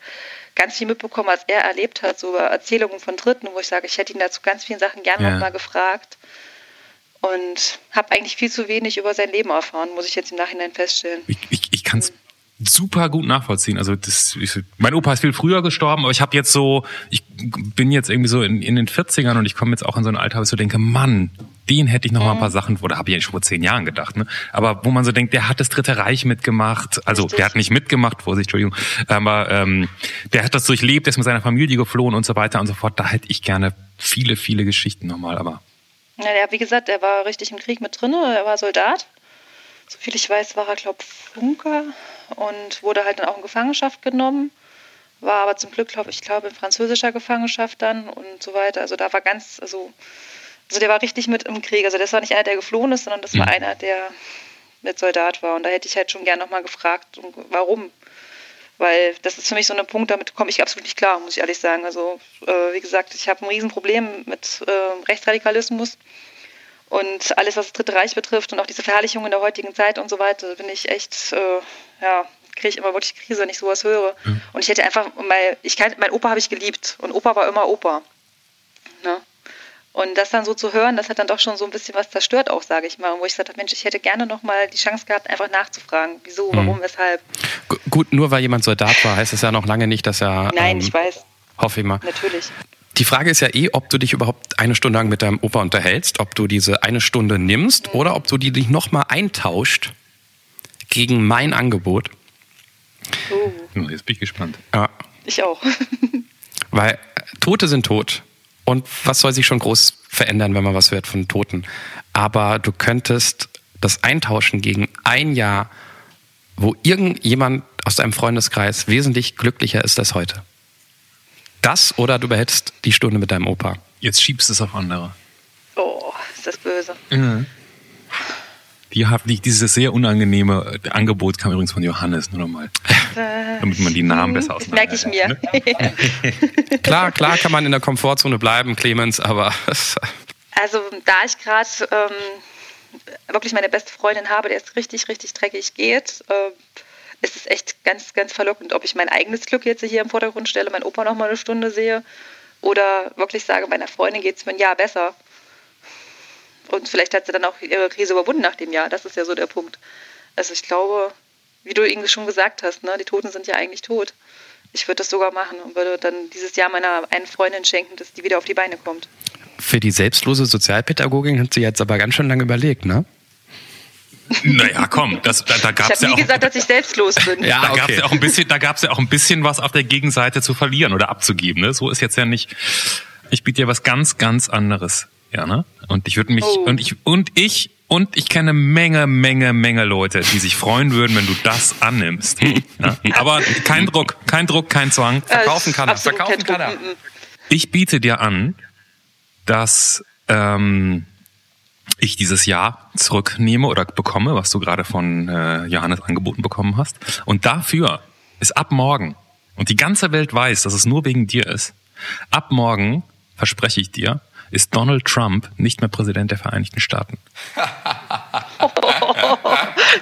ganz viel mitbekommen, was er erlebt hat. So Erzählungen von Dritten, wo ich sage, ich hätte ihn dazu ganz vielen Sachen gerne
Ja.
noch mal gefragt und habe eigentlich viel zu wenig über sein Leben erfahren, muss ich jetzt im Nachhinein feststellen.
Ich, ich, ich kann es super gut nachvollziehen. Also das, ich, mein Opa ist viel früher gestorben, aber ich habe jetzt so, ich bin jetzt irgendwie so in, in den 40ern und ich komme jetzt auch in so ein Alter, wo ich so denke, Mann, den hätte ich noch mal ein paar Sachen, oder habe ich eigentlich schon vor zehn Jahren gedacht, ne? Aber wo man so denkt, der hat das Dritte Reich mitgemacht, also
Richtig.
der hat nicht mitgemacht, Vorsicht, Entschuldigung, aber ähm, der hat das durchlebt, der ist mit seiner Familie geflohen und so weiter und so fort. Da hätte ich gerne viele, viele Geschichten nochmal, aber
Naja, wie gesagt, er war richtig im Krieg mit drin, er war Soldat. Soviel ich weiß, war er, glaube Funker und wurde halt dann auch in Gefangenschaft genommen. War aber zum Glück, glaube ich, glaube in französischer Gefangenschaft dann und so weiter. Also da war ganz, also, also der war richtig mit im Krieg. Also das war nicht einer, der geflohen ist, sondern das war einer, der mit Soldat war. Und da hätte ich halt schon gern nochmal gefragt, warum. Weil das ist für mich so ein Punkt, damit komme ich absolut nicht klar, muss ich ehrlich sagen. Also, äh, wie gesagt, ich habe ein Riesenproblem mit äh, Rechtsradikalismus. Und alles, was das Dritte Reich betrifft und auch diese Verherrlichung in der heutigen Zeit und so weiter, bin ich echt, äh, ja, kriege ich immer wirklich Krise, wenn ich sowas höre. Und ich hätte einfach, mal, ich kann, mein Opa habe ich geliebt und Opa war immer Opa. Ne? Und das dann so zu hören, das hat dann doch schon so ein bisschen was zerstört auch, sage ich mal. Wo ich gesagt habe, Mensch, ich hätte gerne noch mal die Chance gehabt, einfach nachzufragen. Wieso, warum, weshalb.
Gu- Gut, nur weil jemand Soldat war, heißt es ja noch lange nicht, dass er.
Nein,
ähm,
ich weiß,
Hoffe ich mal.
natürlich.
Die Frage ist ja eh, ob du dich überhaupt eine Stunde lang mit deinem Opa unterhältst, ob du diese eine Stunde nimmst oder ob du die dich nochmal eintauscht gegen mein Angebot.
Oh,
jetzt bin ich gespannt.
Ja,
ich auch.
weil Tote sind tot. Und was soll sich schon groß verändern, wenn man was hört von Toten? Aber du könntest das eintauschen gegen ein Jahr, wo irgendjemand aus deinem Freundeskreis wesentlich glücklicher ist als heute. Das oder du behältst die Stunde mit deinem Opa.
Jetzt schiebst du es auf andere.
Oh, ist das böse.
Die haben die, dieses sehr unangenehme äh, Angebot kam übrigens von Johannes, nur nochmal. Damit man die Namen besser
Das merke ich mir.
Klar, klar kann man in der Komfortzone bleiben, Clemens, aber
Also da ich gerade ähm, wirklich meine beste Freundin habe, der es richtig, richtig dreckig geht, äh, ist es echt ganz, ganz verlockend, ob ich mein eigenes Glück jetzt hier im Vordergrund stelle, meinen Opa noch mal eine Stunde sehe oder wirklich sage, meiner Freundin geht es für ein Jahr besser. Und vielleicht hat sie dann auch ihre Krise überwunden nach dem Jahr. Das ist ja so der Punkt. Also ich glaube, wie du irgendwie schon gesagt hast, ne, die Toten sind ja eigentlich tot. Ich würde das sogar machen und würde dann dieses Jahr meiner einen Freundin schenken, dass die wieder auf die Beine kommt.
für die selbstlose Sozialpädagogin hat sie jetzt aber ganz schön lange überlegt, ne?
Naja, komm, das, da, da
Ich
gab es
habe
ja
nie
auch.
gesagt, dass ich selbstlos bin.
Ja,
da
okay.
gab's ja auch ein bisschen, da gab's ja auch ein bisschen was auf der Gegenseite zu verlieren oder abzugeben. Ne? So ist jetzt ja nicht. Ich biete dir was ganz, ganz anderes, ja, ne? Und ich würde mich
Oh.
und ich und ich und ich kenne Menge, Menge, Menge Leute, die sich freuen würden, wenn du das annimmst. ja? Aber kein Druck, kein Druck, kein Zwang.
Verkaufen kann er, verkaufen kann er.
Mm, mm.
Ich biete dir an, dass ähm, ich dieses Jahr zurücknehme oder bekomme, was du gerade von äh, Johannes angeboten bekommen hast. Und dafür ist ab morgen, und die ganze Welt weiß, dass es nur wegen dir ist, ab morgen, verspreche ich dir, ist Donald Trump nicht mehr Präsident der Vereinigten Staaten.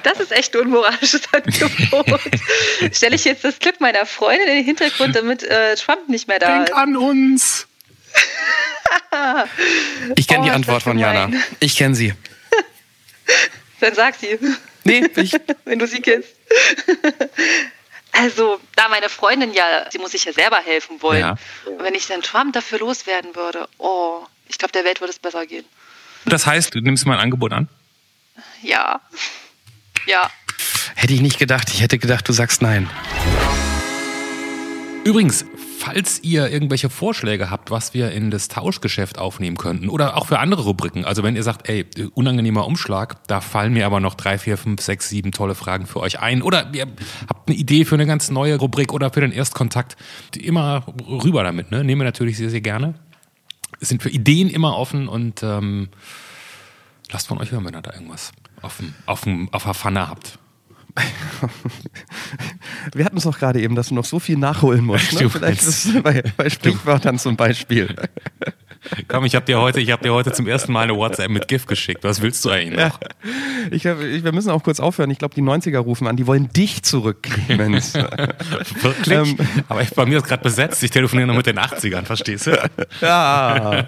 Das ist echt unmoralisches Angebot. Stelle ich jetzt das Glück meiner Freundin in den Hintergrund, damit äh, Trump nicht mehr da ist.
an uns!
Ich kenne
Oh,
die Antwort von Jana. Ich kenne sie.
Dann sag sie,
Nee, ich,
wenn du sie kennst. Also, da meine Freundin ja, sie muss sich ja selber helfen wollen.
Ja.
Und wenn ich dann Trump dafür loswerden würde, oh, ich glaube, der Welt würde es besser gehen.
Das heißt, du nimmst mein Angebot an?
Ja. Ja.
Hätte ich nicht gedacht. Ich hätte gedacht, du sagst nein.
Übrigens, falls ihr irgendwelche Vorschläge habt, was wir in das Tauschgeschäft aufnehmen könnten oder auch für andere Rubriken, also wenn ihr sagt, ey, unangenehmer Umschlag, da fallen mir aber noch drei, vier, fünf, sechs, sieben tolle Fragen für euch ein oder ihr habt eine Idee für eine ganz neue Rubrik oder für den Erstkontakt, immer rüber damit, ne? Nehmen wir natürlich sehr, sehr gerne. Sind für Ideen immer offen und ähm, lasst von euch hören, wenn ihr da irgendwas auf, dem, auf, auf der Pfanne habt.
Wir hatten es doch gerade eben, dass du noch so viel nachholen musst. Ne? Vielleicht ist es bei, bei Sprichwörtern zum Beispiel.
Komm, ich habe dir heute, ich habe dir heute zum ersten Mal eine WhatsApp mit GIF geschickt. Was willst du eigentlich noch? Ja.
Ich, ich, wir müssen auch kurz aufhören. Ich glaube, die 90er rufen an. Die wollen dich zurück, Clemens.
Wirklich? Ähm, Aber bei mir ist gerade besetzt. Ich telefoniere noch mit den 80ern, verstehst du?
ja.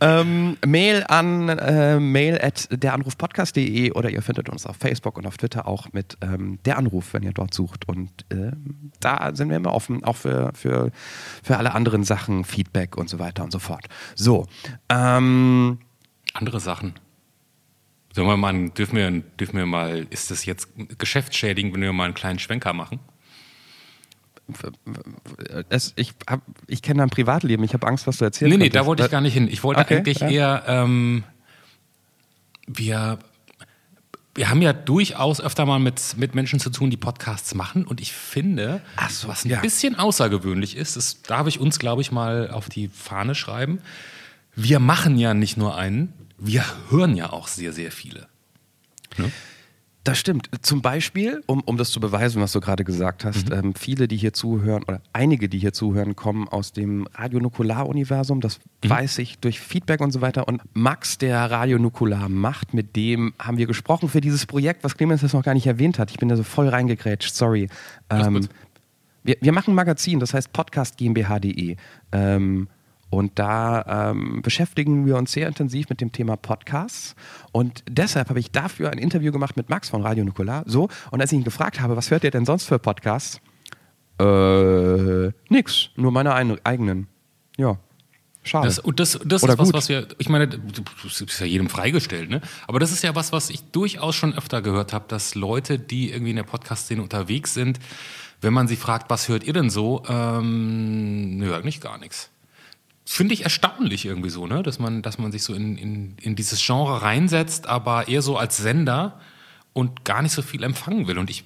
ähm, Mail an äh, mail at deranrufpodcast.de oder ihr findet uns auf Facebook und auf Twitter auch mit ähm, der Anruf, wenn ihr dort sucht. Und äh, da sind wir immer offen, auch für, für, für alle anderen Sachen, Feedback und so weiter und so fort. So, so. Ähm,
Andere Sachen. Sollen wir mal, dürfen wir, dürfen wir mal, ist das jetzt geschäftsschädigend, wenn wir mal einen kleinen Schwenker machen?
Es, ich ich kenne dein Privatleben, ich habe Angst, was du erzählst.
Nee, nee, da wollte ich gar nicht hin. Ich wollte okay, eigentlich ja. eher, ähm, wir, wir haben ja durchaus öfter mal mit, mit Menschen zu tun, die Podcasts machen. Und ich finde, so, was ein ja. bisschen außergewöhnlich ist, das darf ich uns, glaube ich, mal auf die Fahne schreiben wir machen ja nicht nur einen, wir hören ja auch sehr, sehr viele.
Ne? Das stimmt. Zum Beispiel, um, um das zu beweisen, was du gerade gesagt hast, mhm. ähm, viele, die hier zuhören, oder einige, die hier zuhören, kommen aus dem Radionukular-Universum. Das mhm. weiß ich durch Feedback und so weiter. Und Max, der Radionukular macht, mit dem haben wir gesprochen für dieses Projekt, was Clemens jetzt noch gar nicht erwähnt hat. Ich bin da so voll reingegrätscht, sorry. Ähm, wir, wir machen ein Magazin, das heißt Podcast GmbH.de. Ähm, und da ähm, beschäftigen wir uns sehr intensiv mit dem Thema Podcasts. Und deshalb habe ich dafür ein Interview gemacht mit Max von Radio Nukular. So, und als ich ihn gefragt habe, was hört ihr denn sonst für Podcasts? Äh, nix, nur meine eigenen. Ja. Schade.
Das, und das, das ist was, was wir, ich meine, das ist ja jedem freigestellt, ne? Aber das ist ja was, was ich durchaus schon öfter gehört habe, dass Leute, die irgendwie in der Podcast-Szene unterwegs sind, wenn man sie fragt, was hört ihr denn so, ähm, nö, eigentlich gar nichts finde ich erstaunlich irgendwie so, ne? dass, man, dass man sich so in, in, in dieses Genre reinsetzt, aber eher so als Sender und gar nicht so viel empfangen will. Und ich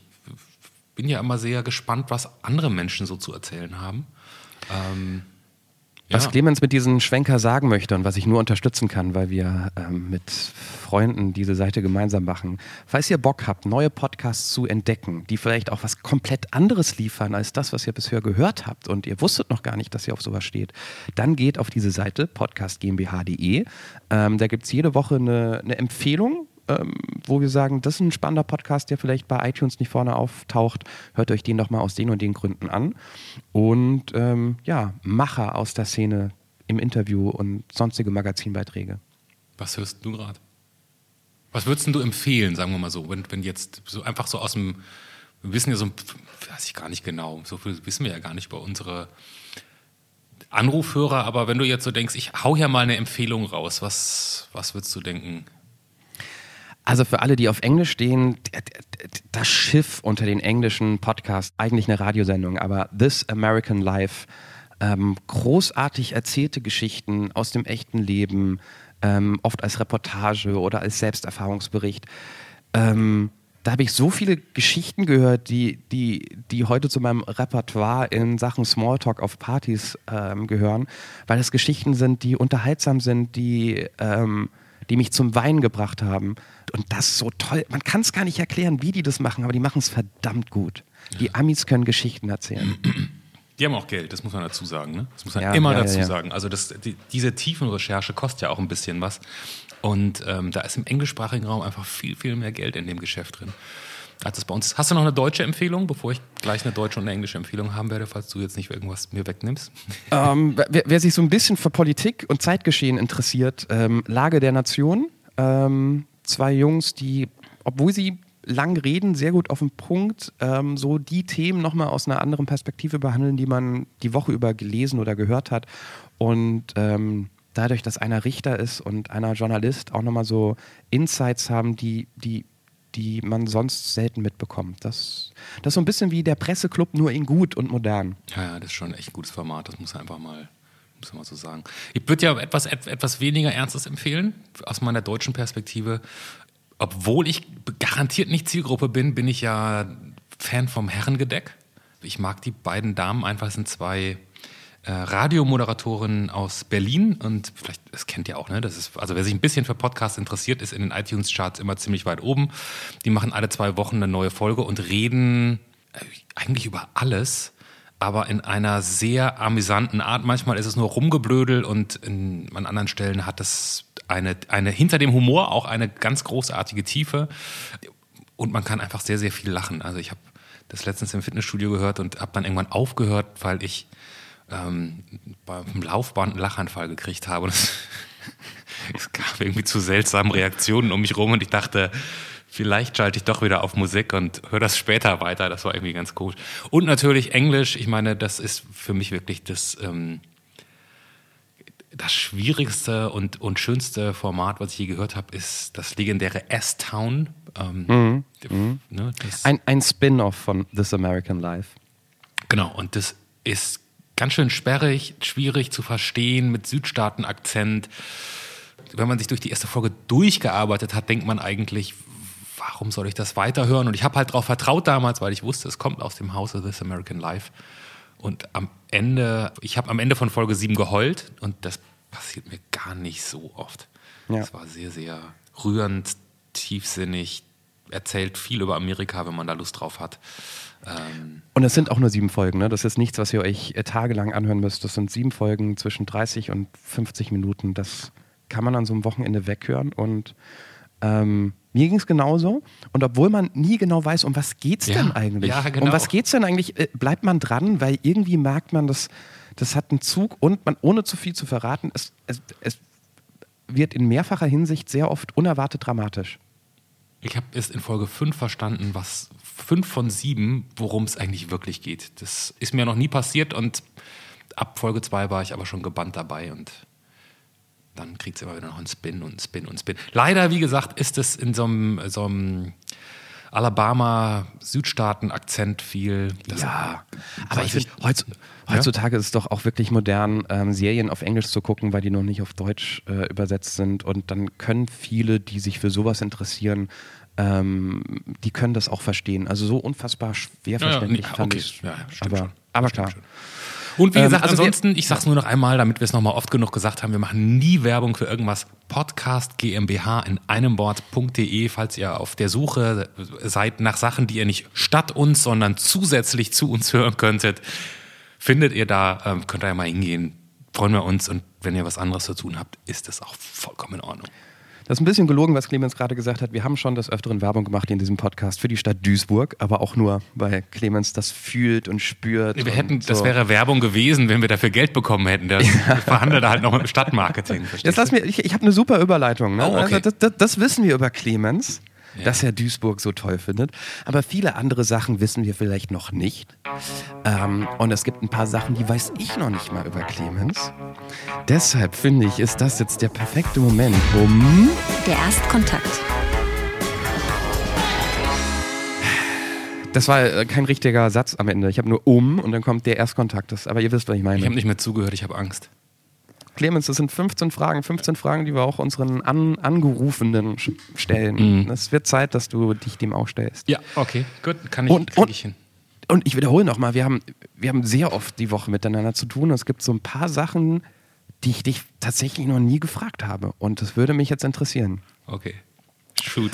bin ja immer sehr gespannt, was andere Menschen so zu erzählen haben. Ähm,
was ja. Clemens mit diesem Schwenker sagen möchte und was ich nur unterstützen kann, weil wir ähm, mit Freunden diese Seite gemeinsam machen. Falls ihr Bock habt, neue Podcasts zu entdecken, die vielleicht auch was komplett anderes liefern als das, was ihr bisher gehört habt und ihr wusstet noch gar nicht, dass ihr auf sowas steht, dann geht auf diese Seite podcastgmbh.de. Ähm, da gibt es jede Woche eine, eine Empfehlung ähm, wo wir sagen, das ist ein spannender Podcast, der vielleicht bei iTunes nicht vorne auftaucht. Hört euch den doch mal aus den und den Gründen an. Und ähm, ja, Macher aus der Szene im Interview und sonstige Magazinbeiträge.
Was hörst du gerade? Was würdest du empfehlen, sagen wir mal so, wenn, wenn jetzt so einfach so aus dem, wir wissen ja so, weiß ich gar nicht genau, so viel wissen wir ja gar nicht über unsere Anrufhörer, aber wenn du jetzt so denkst, ich hau hier mal eine Empfehlung raus, was, was würdest du denken?
Also für alle, die auf Englisch stehen, das Schiff unter den englischen Podcasts, eigentlich eine Radiosendung, aber This American Life, ähm, großartig erzählte Geschichten aus dem echten Leben, ähm, oft als Reportage oder als Selbsterfahrungsbericht. Ähm, da habe ich so viele Geschichten gehört, die, die, die heute zu meinem Repertoire in Sachen Smalltalk auf Partys ähm, gehören, weil es Geschichten sind, die unterhaltsam sind, die ähm, die mich zum Weinen gebracht haben. Und das ist so toll. Man kann es gar nicht erklären, wie die das machen, aber die machen es verdammt gut. Die Amis können Geschichten erzählen.
Die haben auch Geld, das muss man dazu sagen. Ne? Das muss man ja, immer ja, dazu ja, sagen. Also das, die, diese Tiefenrecherche kostet ja auch ein bisschen was. Und ähm, da ist im englischsprachigen Raum einfach viel, viel mehr Geld in dem Geschäft drin als es bei uns ist. Hast du noch eine deutsche Empfehlung, bevor ich gleich eine deutsche und eine englische Empfehlung haben werde, falls du jetzt nicht irgendwas mir wegnimmst?
Ähm, wer, wer, sich so ein bisschen für Politik und Zeitgeschehen interessiert, ähm, Lage der Nation. Ähm, zwei Jungs, die, obwohl sie lang reden, sehr gut auf den Punkt, ähm, so die Themen nochmal aus einer anderen Perspektive behandeln, die man die Woche über gelesen oder gehört hat. Und ähm, dadurch, dass einer Richter ist und einer Journalist, auch nochmal so Insights haben, die, die, die man sonst selten mitbekommt. Das, das ist so ein bisschen wie der Presseclub, nur in gut und modern.
Ja, ja, das ist schon echt ein gutes Format, das muss man einfach mal, muss man so sagen. Ich würde ja etwas, etwas weniger Ernstes empfehlen, aus meiner deutschen Perspektive. Obwohl ich garantiert nicht Zielgruppe bin, bin ich ja Fan vom Herrengedeck. Ich mag die beiden Damen einfach, sind zwei äh, Radiomoderatorin aus Berlin und vielleicht, das kennt ihr auch, ne? Das ist, also wer sich ein bisschen für Podcasts interessiert, ist in den iTunes-Charts immer ziemlich weit oben. Die machen alle zwei Wochen eine neue Folge und reden äh, eigentlich über alles, aber in einer sehr amüsanten Art. Manchmal ist es nur Rumgeblödel und in, an anderen Stellen hat es eine, eine, hinter dem Humor auch eine ganz großartige Tiefe. Und man kann einfach sehr, sehr viel lachen. Also ich habe das letztens im Fitnessstudio gehört und habe dann irgendwann aufgehört, weil ich ähm, beim Laufband einen Lachanfall gekriegt habe. Und es, gab irgendwie zu seltsamen Reaktionen um mich rum und ich dachte, vielleicht schalte ich doch wieder auf Musik und höre das später weiter. Das war irgendwie ganz cool. Und natürlich Englisch. Ich meine, das ist für mich wirklich das, ähm, das schwierigste und, und schönste Format, was ich je gehört habe, ist das legendäre S-Town. Ähm,
mhm. Mhm. Ne, ein ein Spin-off von This American Life.
Genau, und das ist ganz schön sperrig, schwierig zu verstehen, mit Südstaaten-Akzent. Wenn man sich durch die erste Folge durchgearbeitet hat, denkt man eigentlich, warum soll ich das weiterhören? Und ich habe halt darauf vertraut damals, weil ich wusste, es kommt aus dem Hause This American Life. Und am Ende, ich habe am Ende von Folge 7 geheult und das passiert mir gar nicht so oft. Ja. Das war sehr, sehr rührend, tiefsinnig, erzählt viel über Amerika, wenn man da Lust drauf hat.
Ähm und es sind auch nur sieben Folgen, ne? Das ist nichts, was ihr euch äh, tagelang anhören müsst. Das sind sieben Folgen zwischen 30 und 50 Minuten. Das kann man an so einem Wochenende weghören und ähm, mir ging es genauso. Und obwohl man nie genau weiß, um was geht es ja, denn eigentlich? Ja, genau. Um was geht es denn eigentlich? Äh, bleibt man dran, weil irgendwie merkt man, dass das hat einen Zug und man, ohne zu viel zu verraten, es, es, es wird in mehrfacher Hinsicht sehr oft unerwartet dramatisch.
Ich habe erst in Folge 5 verstanden, was 5 von 7, worum es eigentlich wirklich geht. Das ist mir noch nie passiert und ab Folge 2 war ich aber schon gebannt dabei und dann kriegt es immer wieder noch einen Spin und Spin und Spin. Leider, wie gesagt, ist es in so einem, so einem Alabama-Südstaaten-Akzent viel.
ja, aber ich finde, heutzutage ja? ist es doch auch wirklich modern, ähm, Serien auf Englisch zu gucken, weil die noch nicht auf Deutsch äh, übersetzt sind. Und dann können viele, die sich für sowas interessieren, ähm, die können das auch verstehen. Also so unfassbar schwer verständlich ja, ja, fand okay. ich. Ja, aber, schon. aber klar.
Und wie ähm, gesagt, also ansonsten, ich sag's nur noch einmal, damit wir es nochmal oft genug gesagt haben, wir machen nie Werbung für irgendwas. Podcast GmbH in einem Wort.de, falls ihr auf der Suche seid nach Sachen, die ihr nicht statt uns, sondern zusätzlich zu uns hören könntet, findet ihr da, ähm, könnt ihr ja mal hingehen. Freuen wir uns und wenn ihr was anderes zu tun habt, ist das auch vollkommen in Ordnung.
Das ist ein bisschen gelogen, was Clemens gerade gesagt hat. Wir haben schon des Öfteren Werbung gemacht in diesem Podcast für die Stadt Duisburg, aber auch nur, weil Clemens das fühlt und spürt.
Wir hätten, so. das wäre Werbung gewesen, wenn wir dafür Geld bekommen hätten. Der ja. verhandelt halt noch mit dem Stadtmarketing.
Jetzt lass mir, ich, ich habe eine super Überleitung. Ne? Oh, okay. also das, das, das wissen wir über Clemens ja. dass er Duisburg so toll findet. Aber viele andere Sachen wissen wir vielleicht noch nicht. Ähm, und es gibt ein paar Sachen, die weiß ich noch nicht mal über Clemens. Deshalb finde ich, ist das jetzt der perfekte Moment, um...
Der Erstkontakt.
Das war äh, kein richtiger Satz am Ende. Ich habe nur um und dann kommt der Erstkontakt. Das, aber ihr wisst, was ich meine.
Ich habe nicht mehr zugehört, ich habe Angst.
Clemens, das sind 15 Fragen, 15 Fragen, die wir auch unseren An Angerufenen stellen. Mhm. Es wird Zeit, dass du dich dem auch stellst.
Ja, okay, gut, kann ich,
und, und, ich hin. Und ich wiederhole nochmal, wir haben, wir haben sehr oft die Woche miteinander zu tun. Es gibt so ein paar Sachen, die ich dich tatsächlich noch nie gefragt habe. Und das würde mich jetzt interessieren.
Okay, shoot.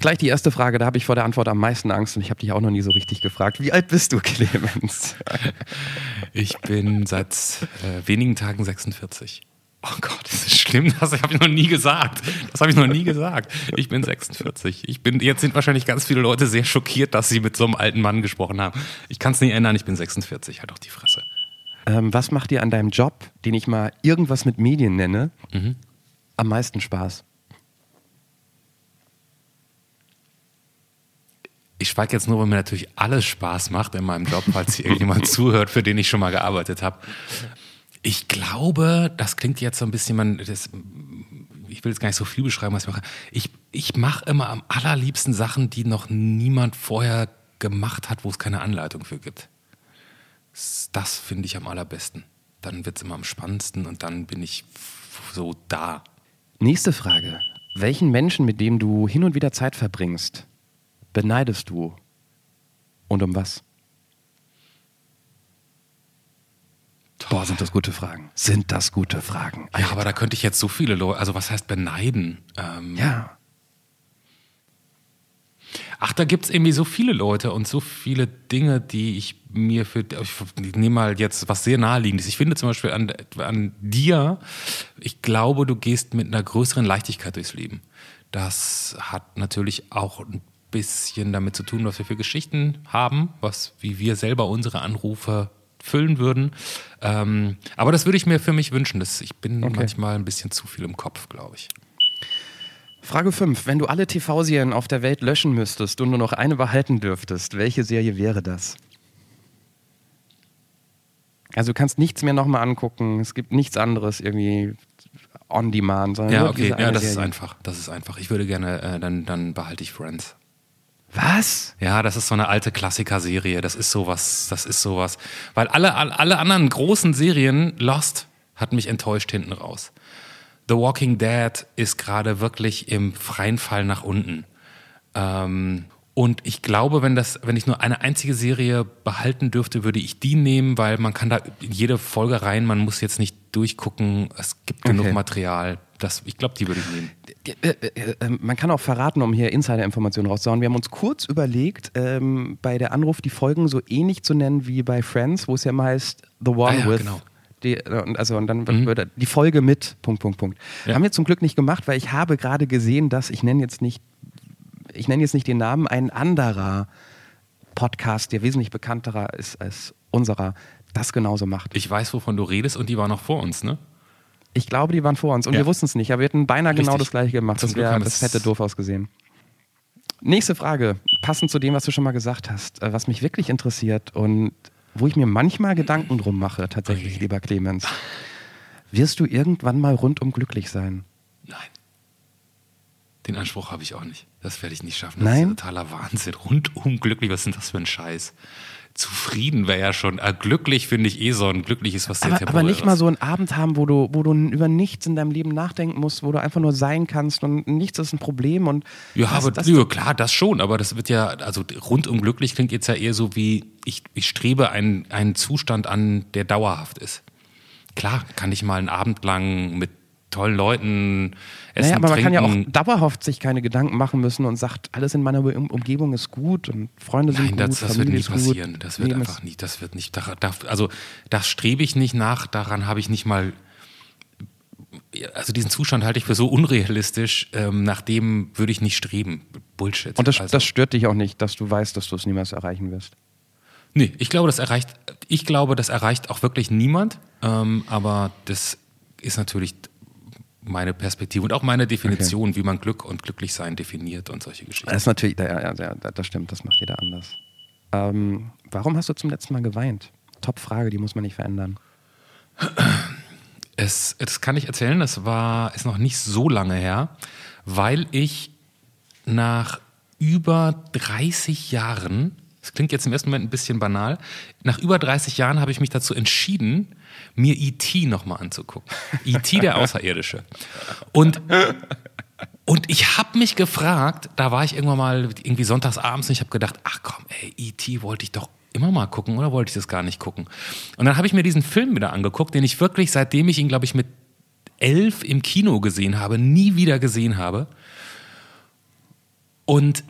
Gleich die erste Frage, da habe ich vor der Antwort am meisten Angst und ich habe dich auch noch nie so richtig gefragt. Wie alt bist du, Clemens?
Ich bin seit äh, wenigen Tagen 46. Oh Gott, das ist schlimm, das habe ich noch nie gesagt. Das habe ich noch nie gesagt. Ich bin 46. Ich bin, jetzt sind wahrscheinlich ganz viele Leute sehr schockiert, dass sie mit so einem alten Mann gesprochen haben. Ich kann es nicht ändern, ich bin 46, halt doch die Fresse.
Ähm, was macht dir an deinem Job, den ich mal irgendwas mit Medien nenne, mhm. am meisten Spaß?
Ich schweige jetzt nur, weil mir natürlich alles Spaß macht in meinem Job, falls hier irgendjemand zuhört, für den ich schon mal gearbeitet habe. Ich glaube, das klingt jetzt so ein bisschen, man, das, ich will jetzt gar nicht so viel beschreiben, was ich mache. Ich, ich mache immer am allerliebsten Sachen, die noch niemand vorher gemacht hat, wo es keine Anleitung für gibt. Das finde ich am allerbesten. Dann wird es immer am spannendsten und dann bin ich so da.
Nächste Frage. Welchen Menschen, mit dem du hin und wieder Zeit verbringst, beneidest du? Und um was? Boah, sind das gute Fragen. Sind das gute Fragen.
Ja, aber da könnte ich jetzt so viele Leute, also was heißt beneiden? Ähm,
Ja.
Ach, da gibt's irgendwie so viele Leute und so viele Dinge, die ich mir für. Ich nehme mal jetzt was sehr naheliegendes. Ich finde zum Beispiel an, an dir, ich glaube, du gehst mit einer größeren Leichtigkeit durchs Leben. Das hat natürlich auch ein bisschen damit zu tun, was wir für Geschichten haben, was, wie wir selber unsere Anrufe füllen würden. Ähm, aber das würde ich mir für mich wünschen. Das, ich bin
Okay.
manchmal ein bisschen zu viel im Kopf, glaube ich.
Frage 5. Wenn du alle TV-Serien auf der Welt löschen müsstest und nur noch eine behalten dürftest, welche Serie wäre das? Also du kannst nichts mehr nochmal angucken, es gibt nichts anderes irgendwie on demand, sondern
Ja, okay, ja, das ist
Serie.
einfach. Das ist einfach. Ich würde gerne, äh, dann, dann behalte ich Friends.
Was?
Ja, das ist so eine alte Klassiker-Serie. Das ist sowas, das ist sowas. Weil alle, alle, alle anderen großen Serien, Lost hat mich enttäuscht hinten raus. The Walking Dead ist gerade wirklich im freien Fall nach unten. Ähm, und ich glaube, wenn, das, wenn ich nur eine einzige Serie behalten dürfte, würde ich die nehmen, weil man kann da jede Folge rein, man muss jetzt nicht durchgucken, es gibt genug
Okay.
Material. Das, ich glaube, die würde ich nehmen.
Äh, äh, äh, Man kann auch verraten, um hier Insider-Informationen rauszuhauen. Wir haben uns kurz überlegt, ähm, bei der Anruf die Folgen so ähnlich zu nennen wie bei Friends, wo es ja immer heißt The One
Ah ja,
with.
genau.
Die, und also und dann
Mhm.
wird die Folge mit Punkt Punkt Punkt.
Ja.
Haben wir zum Glück nicht gemacht, weil ich habe gerade gesehen, dass ich nenne jetzt nicht ich nenne jetzt nicht den Namen ein anderer Podcast, der wesentlich bekannterer ist als unserer, das genauso macht.
Ich weiß, wovon du redest und die war noch vor uns, ne?
Ich glaube, die waren vor uns und
Ja.
wir wussten es nicht, aber wir hätten beinahe genau
Richtig.
das gleiche gemacht.
Zum
Das wäre
haben
das hätte doof ausgesehen. Nächste Frage, passend zu dem, was du schon mal gesagt hast, äh, was mich wirklich interessiert und wo ich mir manchmal Gedanken drum mache, tatsächlich,
Okay.
lieber Clemens. Wirst du irgendwann mal rundum glücklich sein?
Nein. Den Anspruch habe ich auch nicht. Das werde ich nicht schaffen. Das
Nein?
ist totaler Wahnsinn. Rundum glücklich, was ist denn das für ein Scheiß? Zufrieden wäre ja schon. Äh, glücklich finde ich eh so ein glückliches, was sehr
Aber, aber nicht mal so einen Abend haben, wo du, wo du über nichts in deinem Leben nachdenken musst, wo du einfach nur sein kannst und nichts ist ein Problem und
Ja,
das,
aber
das,
ja, klar, das schon, aber das wird ja, also rundum glücklich klingt jetzt ja eher so wie, ich, ich strebe einen, einen Zustand an, der dauerhaft ist. Klar, kann ich mal einen Abend lang mit tollen Leuten essen,
Naja, aber man kann ja auch
trinken.
dauerhaft sich keine Gedanken machen müssen und sagt, alles in meiner um Umgebung ist gut und Freunde sind
Nein,
gut,
das, das wird nie
gut.
passieren. Das wird
Leben
einfach nie, das wird nicht, da, da, also das strebe ich nicht nach, daran habe ich nicht mal, also diesen Zustand halte ich für so unrealistisch, ähm, nach dem würde ich nicht streben. Bullshit.
Und das,
also,
das stört dich auch nicht, dass du weißt, dass du es niemals erreichen wirst.
Nee, ich glaube, das erreicht, ich glaube, das erreicht auch wirklich niemand. Ähm, aber das ist natürlich meine Perspektive und auch meine Definition, wie man Glück und Glücklichsein definiert und solche Geschichten.
Das ist natürlich, ja, ja, ja, das stimmt, das macht jeder anders. Ähm, warum hast du zum letzten Mal geweint? Top-Frage, die muss man nicht verändern.
Es, das kann ich erzählen, das war, ist noch nicht so lange her, weil ich nach über 30 Jahren, das klingt jetzt im ersten Moment ein bisschen banal, nach über 30 Jahren habe ich mich dazu entschieden, mir E.T. nochmal anzugucken. E.T. der Außerirdische. Und und ich habe mich gefragt, da war ich irgendwann mal irgendwie sonntags abends und ich habe gedacht, ach komm, ey, E.T. wollte ich doch immer mal gucken oder wollte ich das gar nicht gucken? Und dann habe ich mir diesen Film wieder angeguckt, den ich wirklich, seitdem ich ihn, glaube ich, mit elf im Kino gesehen habe, nie wieder gesehen habe. Und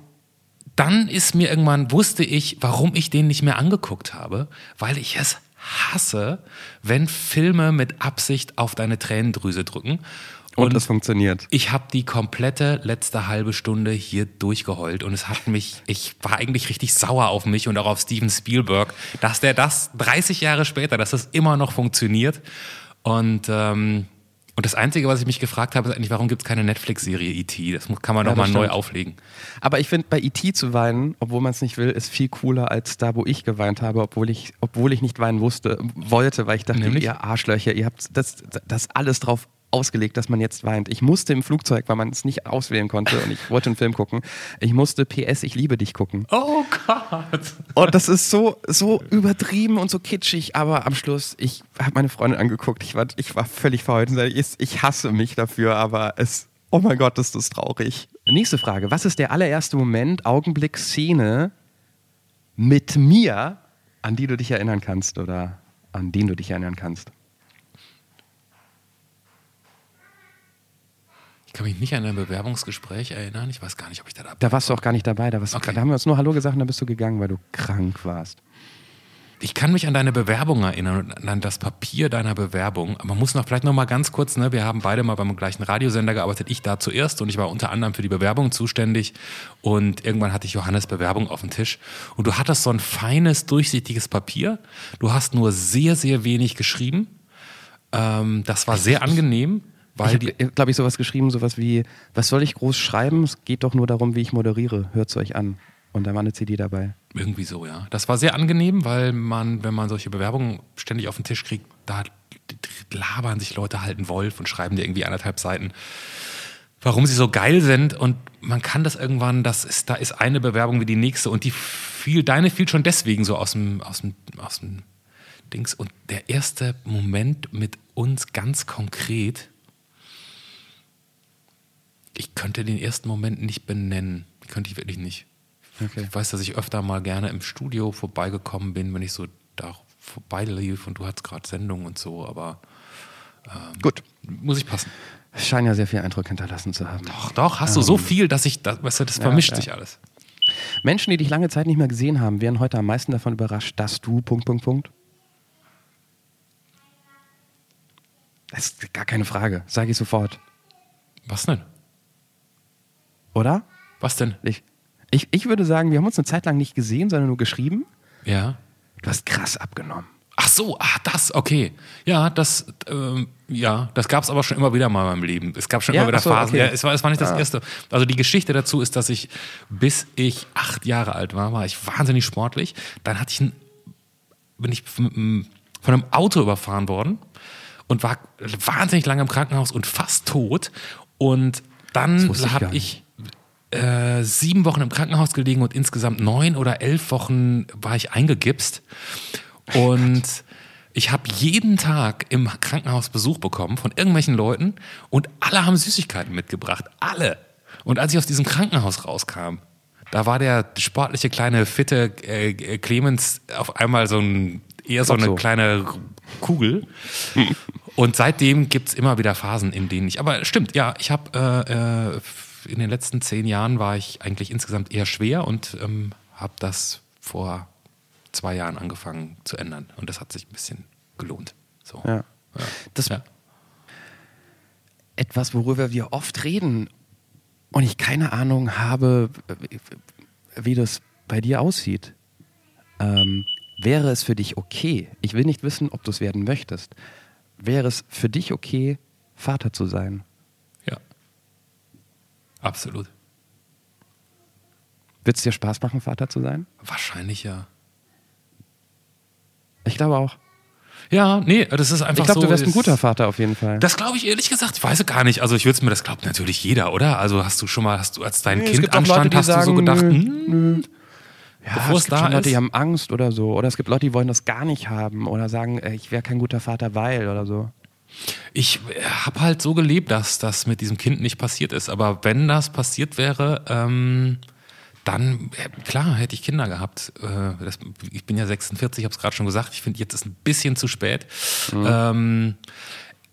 dann ist mir irgendwann, wusste ich, warum ich den nicht mehr angeguckt habe, weil ich es hasse, wenn Filme mit Absicht auf deine Tränendrüse drücken.
Und, das funktioniert.
Ich habe die komplette letzte halbe Stunde hier durchgeheult und es hat mich, ich war eigentlich richtig sauer auf mich und auch auf Steven Spielberg, dass der das 30 Jahre später, dass das immer noch funktioniert. Und ähm, Und das Einzige, was ich mich gefragt habe, ist eigentlich, warum gibt es keine Netflix-Serie E.T.? Das kann man
Ja,
doch mal neu auflegen.
Aber ich finde, bei E.T. zu weinen, obwohl man es nicht will, ist viel cooler als da, wo ich geweint habe, obwohl ich, obwohl ich nicht weinen wusste, wollte, weil ich dachte,
Nämlich?
ihr Arschlöcher, ihr habt das, das alles drauf ausgelegt, dass man jetzt weint. Ich musste im Flugzeug, weil man es nicht auswählen konnte und ich wollte einen Film gucken, ich musste PS, ich liebe dich gucken.
Oh Gott.
Und das ist so, so übertrieben und so kitschig, aber am Schluss, ich habe meine Freundin angeguckt, ich war, ich war völlig verheult. und sagte, Ich, ich hasse mich dafür, aber es, oh mein Gott, ist das traurig. Nächste Frage. Was ist der allererste Moment, Augenblick, Szene mit mir, an die du dich erinnern kannst oder an den du dich erinnern kannst?
Ich kann mich nicht an ein Bewerbungsgespräch erinnern. Ich weiß gar nicht, ob ich da dabei
Da warst du auch gar nicht dabei. Da, warst du,
Okay.
da haben wir uns nur Hallo gesagt und dann bist du gegangen, weil du krank warst.
Ich kann mich an deine Bewerbung erinnern und an das Papier deiner Bewerbung. Aber man muss noch vielleicht noch mal ganz kurz, ne, wir haben beide mal beim gleichen Radiosender gearbeitet. Ich da zuerst und ich war unter anderem für die Bewerbung zuständig. Und irgendwann hatte ich Johannes Bewerbung auf dem Tisch. Und du hattest so ein feines, durchsichtiges Papier. Du hast nur sehr, sehr wenig geschrieben. Ähm, das war sehr angenehm, weil
ich habe, glaube ich, sowas geschrieben, sowas wie, was soll ich groß schreiben? Es geht doch nur darum, wie ich moderiere. Hört's euch an. Und da war eine CD dabei.
Irgendwie so, ja. Das war sehr angenehm, weil man, wenn man solche Bewerbungen ständig auf den Tisch kriegt, da labern sich Leute halt einen Wolf und schreiben dir irgendwie anderthalb Seiten, warum sie so geil sind. Und man kann das irgendwann, das ist, da ist eine Bewerbung wie die nächste und die fiel, deine fiel schon deswegen so aus dem, aus dem, aus dem Dings. Und der erste Moment mit uns ganz konkret, ich könnte den ersten Moment nicht benennen. Könnte ich wirklich nicht.
Okay.
Ich weiß, dass ich öfter mal gerne im Studio vorbeigekommen bin, wenn ich so da vorbeilief und du hattest gerade Sendung und so, aber
Gut.
muss ich passen.
Scheint ja sehr viel Eindruck hinterlassen zu haben.
Doch, doch, hast du so viel, dass ich, das, weißt du, das vermischt sich alles.
Menschen, die dich lange Zeit nicht mehr gesehen haben, wären heute am meisten davon überrascht, dass du. Punkt, Punkt, Punkt. Das ist gar keine Frage. Sage ich sofort.
Was denn?
Oder?
Was denn?
Ich, ich, ich würde sagen, wir haben uns eine Zeit lang nicht gesehen, sondern nur geschrieben.
Ja.
Du hast krass abgenommen.
Ach so, ah, das, okay. Ja, das, ähm, ja, das gab es aber schon immer wieder mal in meinem Leben. Es gab schon
Ja,
immer wieder
ach so,
Phasen.
okay.
Ja, es, war, es war nicht das erste. Also die Geschichte dazu ist, dass ich, bis ich acht Jahre alt war, war ich wahnsinnig sportlich. Dann hatte ich ein, bin ich von, einem- von einem Auto überfahren worden und war wahnsinnig lange im Krankenhaus und fast tot. Und dann habe ich äh, sieben Wochen im Krankenhaus gelegen und insgesamt neun oder elf Wochen war ich eingegipst. Und ich habe jeden Tag im Krankenhaus Besuch bekommen von irgendwelchen Leuten und alle haben Süßigkeiten mitgebracht. Alle. Und als ich aus diesem Krankenhaus rauskam, da war der sportliche kleine fitte äh, Clemens auf einmal so ein eher so eine
so.
kleine Kugel. Und seitdem gibt's immer wieder Phasen, in denen ich. Aber stimmt, ja, ich habe äh, äh, in den letzten zehn Jahren war ich eigentlich insgesamt eher schwer und ähm, habe das vor zwei Jahren angefangen zu ändern. Und das hat sich ein bisschen gelohnt. So.
Ja. Das
Ja.
etwas, worüber wir oft reden und ich keine Ahnung habe, wie das bei dir aussieht. Ähm, wäre es für dich okay, ich will nicht wissen, ob du es werden möchtest, wäre es für dich okay, Vater zu sein?
Absolut.
Wird es dir Spaß machen, Vater zu sein?
Wahrscheinlich ja.
Ich glaube auch.
Ja, nee, das ist einfach
Ich glaube,
so.
du wärst ein guter Vater auf jeden Fall.
Das glaube ich ehrlich gesagt, ich weiß es gar nicht. Also ich würde es mir, das glaubt natürlich jeder, oder? Also hast du schon mal, hast du als dein
Nee,
Kind anstand,
Leute,
hast du so
sagen,
gedacht,
nö,
hm,
ja,
bevor
es
es
gibt
da
schon Leute, die haben Angst oder so. Oder es gibt Leute, die wollen das gar nicht haben oder sagen, ich wäre kein guter Vater, weil oder so.
Ich habe halt so gelebt, dass das mit diesem Kind nicht passiert ist. Aber wenn das passiert wäre, ähm, dann, äh, klar, hätte ich Kinder gehabt. Äh, das, ich bin ja 46, habe es gerade schon gesagt. Ich finde, jetzt ist ein bisschen zu spät.
Mhm.
Ähm,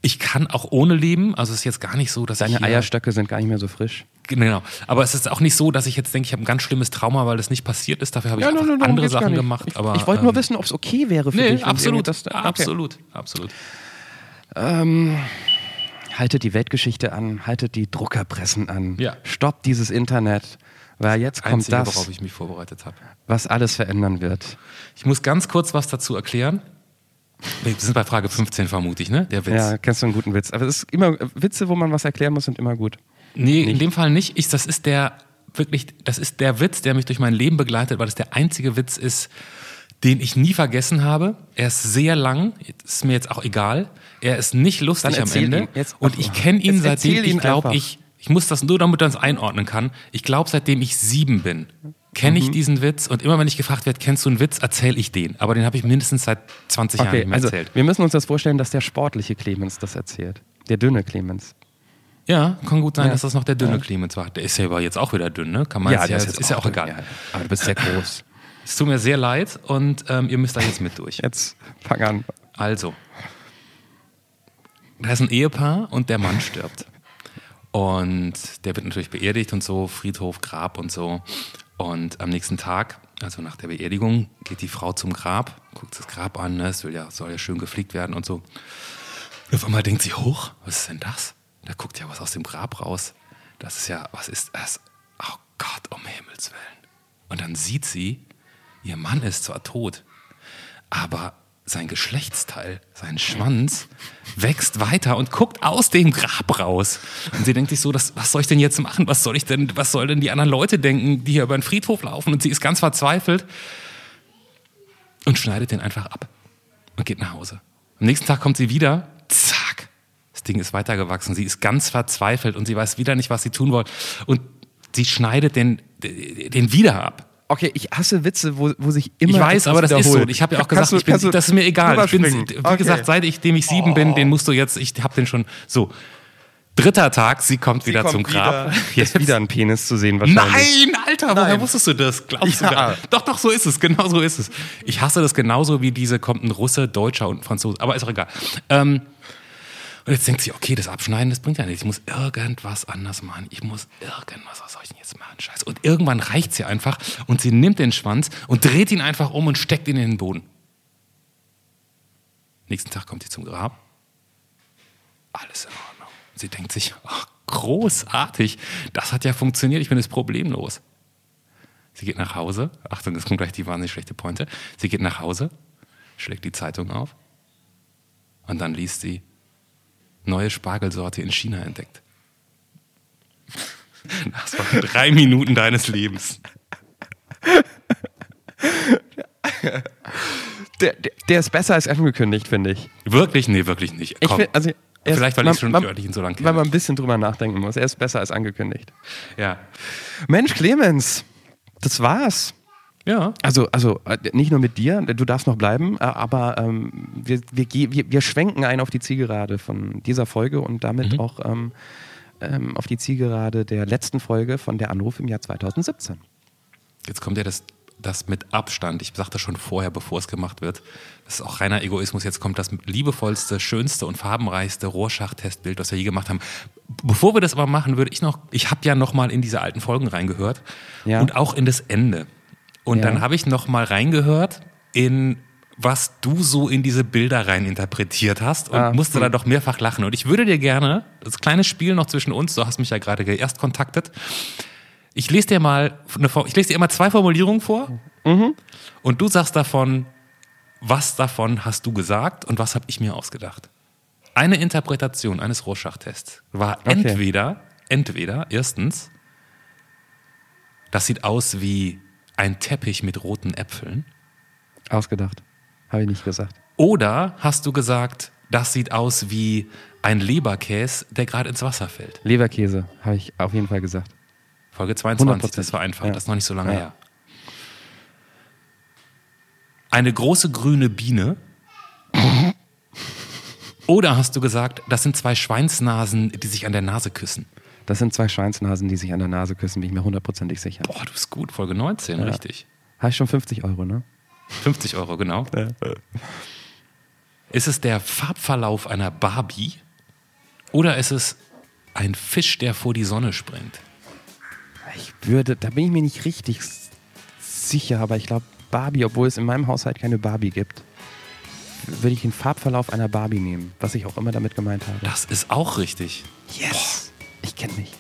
ich kann auch ohne leben. Also es ist jetzt gar nicht so, dass ich
Deine Eierstöcke sind gar nicht mehr so frisch.
Genau. Aber es ist auch nicht so, dass ich jetzt denke, ich habe ein ganz schlimmes Trauma, weil das nicht passiert ist. Dafür habe ich
Ja, nein, nein, darum
andere Sachen gemacht.
Ich,
aber,
ich wollte nur
ähm,
wissen, ob es okay wäre für
Nee,
dich.
absolut.
Das, okay.
Absolut. Absolut.
Haltet die Weltgeschichte an, haltet die Druckerpressen an.
Ja.
Stoppt dieses Internet, weil jetzt kommt
Einzige,
das,
worauf ich mich vorbereitet habe.
was alles verändern wird.
Ich muss ganz kurz was dazu erklären. Wir sind bei Frage 15 vermute ich, ne? Der Witz.
Ja, kennst du einen guten Witz. Aber es ist immer, Witze, wo man was erklären muss, sind immer gut.
Nee, in dem Fall nicht. Ich, das ist der wirklich, das ist der Witz, der mich durch mein Leben begleitet, weil das der einzige Witz ist, den ich nie vergessen habe. Er ist sehr lang, ist mir jetzt auch egal. Er ist nicht lustig am Ende. und ich kenne ihn
Jetzt
seitdem, ich glaube, ich, ich muss das nur, damit man es einordnen kann. Ich glaube, seitdem ich sieben bin, kenne
Mhm.
ich diesen Witz. Und immer wenn ich gefragt werde, kennst du einen Witz, erzähle ich den. Aber den habe ich mindestens seit 20 Jahren
Okay,
nicht mehr
also
erzählt.
wir müssen uns das vorstellen, dass der sportliche Clemens das erzählt. Der dünne Clemens.
Ja, kann gut sein,
Ja.
dass das noch der dünne Clemens war. Der ist ja aber jetzt auch wieder dünn, ne? Kann man jetzt, ja, ist, ja auch egal.
Ja, aber du bist sehr groß.
Es tut mir sehr leid und ähm, ihr müsst da jetzt mit durch.
Jetzt fang an.
Also, da ist ein Ehepaar und der Mann stirbt. Und der wird natürlich beerdigt und so, Friedhof, Grab und so. Und am nächsten Tag, also nach der Beerdigung, geht die Frau zum Grab, guckt das Grab an, ne? es will ja, soll ja schön gepflegt werden und so. Und auf einmal denkt sie, hoch, was ist denn das? Da guckt ja was aus dem Grab raus. Das ist ja, was ist das? Oh Gott, um Himmels Willen. Und dann sieht sie, ihr Mann ist zwar tot, aber sein Geschlechtsteil, sein Schwanz, wächst weiter und guckt aus dem Grab raus. Und sie denkt sich so, das, was soll ich denn jetzt machen? Was soll ich denn, was sollen denn die anderen Leute denken, die hier über den Friedhof laufen? Und sie ist ganz verzweifelt und schneidet den einfach ab und geht nach Hause. Am nächsten Tag kommt sie wieder, zack, das Ding ist weitergewachsen. Sie ist ganz verzweifelt und sie weiß wieder nicht, was sie tun soll. Und sie schneidet den, den wieder ab.
Okay, ich hasse Witze, wo, wo sich immer
Ich weiß, aber das ist so. Ich habe ja auch gesagt,
du-
ich bin, das ist mir egal. Ich bin, wie?
Okay.
gesagt, seitdem ich sieben bin, den musst du jetzt, ich habe den schon so. Dritter Tag, sie kommt
Sie
wieder
kommt
zum Grab.
Wieder, jetzt wieder ein Penis zu sehen wahrscheinlich.
Nein, Alter, woher
Nein.
wusstest du das? Glaubst
Ja.
du gar Doch, doch, so ist es. Genau so ist es. Ich hasse das genauso wie diese, kommt ein Russe, Deutscher und ein Franzose. Aber ist auch egal. Ähm, und jetzt denkt sie, okay, das Abschneiden, das bringt ja nichts. Ich muss irgendwas anders machen. Ich muss irgendwas, was soll ich denn jetzt machen? Scheiße. Und irgendwann reicht sie einfach und sie nimmt den Schwanz und dreht ihn einfach um und steckt ihn in den Boden. Nächsten Tag kommt sie zum Grab. Alles in Ordnung. Sie denkt sich, ach, großartig, das hat ja funktioniert, ich bin jetzt problemlos. Sie geht nach Hause, Achtung, es kommt gleich die wahnsinnig schlechte Pointe. Sie geht nach Hause, schlägt die Zeitung auf und dann liest sie, neue Spargelsorte in China entdeckt. Das waren drei Minuten deines Lebens.
Der, der, der ist besser als angekündigt, finde ich.
Wirklich? Nee, wirklich nicht.
ich
Komm.
find, also,
Vielleicht, weil
man-
ich schon
man-
wirklich ihn so lange
Weil
kenne.
man ein bisschen drüber nachdenken muss. Er ist besser als angekündigt.
Ja.
Mensch, Clemens, das war's.
Ja.
Also, also äh, nicht nur mit dir, du darfst noch bleiben, äh, aber ähm, wir, wir, wir, wir schwenken ein auf die Zielgerade von dieser Folge und damit
Mhm.
auch ähm, ähm, auf die Zielgerade der letzten Folge von der Anruf im Jahr 2017.
Jetzt kommt ja das, das mit Abstand. Ich sagte schon vorher, bevor es gemacht wird. Das ist auch reiner Egoismus. Jetzt kommt das liebevollste, schönste und farbenreichste Rorschach-Testbild, das wir je gemacht haben. Bevor wir das aber machen, würde ich noch, ich habe ja noch mal in diese alten Folgen reingehört
Ja.
und auch in das Ende. Und
Ja.
dann habe ich noch mal reingehört in was du so in diese Bilder rein interpretiet hast und
Ah,
musste
hm.
da doch mehrfach lachen. Und ich würde dir gerne, das kleine Spiel noch zwischen uns, du hast mich ja gerade erst kontaktet, ich lese dir mal, eine, ich lese dir immer zwei Formulierungen vor und du sagst davon, was davon hast du gesagt und was habe ich mir ausgedacht. Eine Interpretation eines Rorschach-Tests war
Okay.
entweder, entweder, erstens, das sieht aus wie ein Teppich mit roten Äpfeln.
Ausgedacht. Habe ich nicht gesagt.
Oder hast du gesagt, das sieht aus wie ein Leberkäse, der gerade ins Wasser fällt.
Leberkäse, habe ich auf jeden Fall gesagt.
Folge 22,
100%.
das war einfach,
Ja.
das ist noch nicht so lange
Ja.
her. Eine große grüne Biene. Oder hast du gesagt, das sind zwei Schweinsnasen, die sich an der Nase küssen?
Das sind zwei Schweinsnasen, die sich an der Nase küssen, bin ich mir hundertprozentig sicher.
Boah, du bist gut, Folge 19, richtig.
Habe ich schon 50 Euro, ne?
50 Euro, genau. Ist es der Farbverlauf einer Barbie? Oder ist es ein Fisch, der vor die Sonne springt?
Ich würde, da bin ich mir nicht richtig sicher, aber ich glaube Barbie, obwohl es in meinem Haushalt keine Barbie gibt, würde ich den Farbverlauf einer Barbie nehmen, was ich auch immer damit gemeint habe.
Das ist auch richtig.
Yes! Ich kenne mich.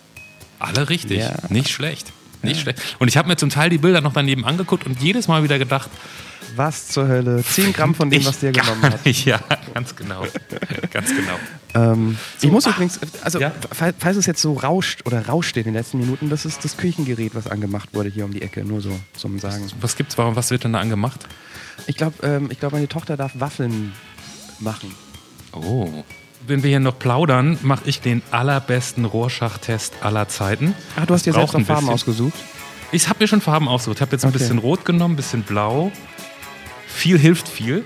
Alle richtig.
Ja.
Nicht schlecht. Nicht schlecht. Und ich habe mir zum Teil die Bilder noch daneben angeguckt und jedes Mal wieder gedacht,
Was zur Hölle? 10 Gramm von dem,
ich
was der genommen hat.
nicht. Ja, ganz genau. ganz genau.
Ähm, ich muss übrigens, also
Ja.
fa- falls es jetzt so rauscht oder rauscht in den letzten Minuten, das ist das Küchengerät, was angemacht wurde hier um die Ecke. Nur so zum Sagen.
Was gibt's? Warum, was wird denn da angemacht?
Ich glaube, ähm, ich glaub, meine Tochter darf Waffeln machen.
Oh. Wenn wir hier noch plaudern, mache ich den allerbesten Rorschach-Test aller Zeiten.
Ach, du hast dir selbst noch Farben
ein
ausgesucht?
Ich habe mir schon Farben ausgesucht. Ich habe jetzt ein
Okay.
bisschen rot genommen, ein bisschen blau. Viel hilft viel.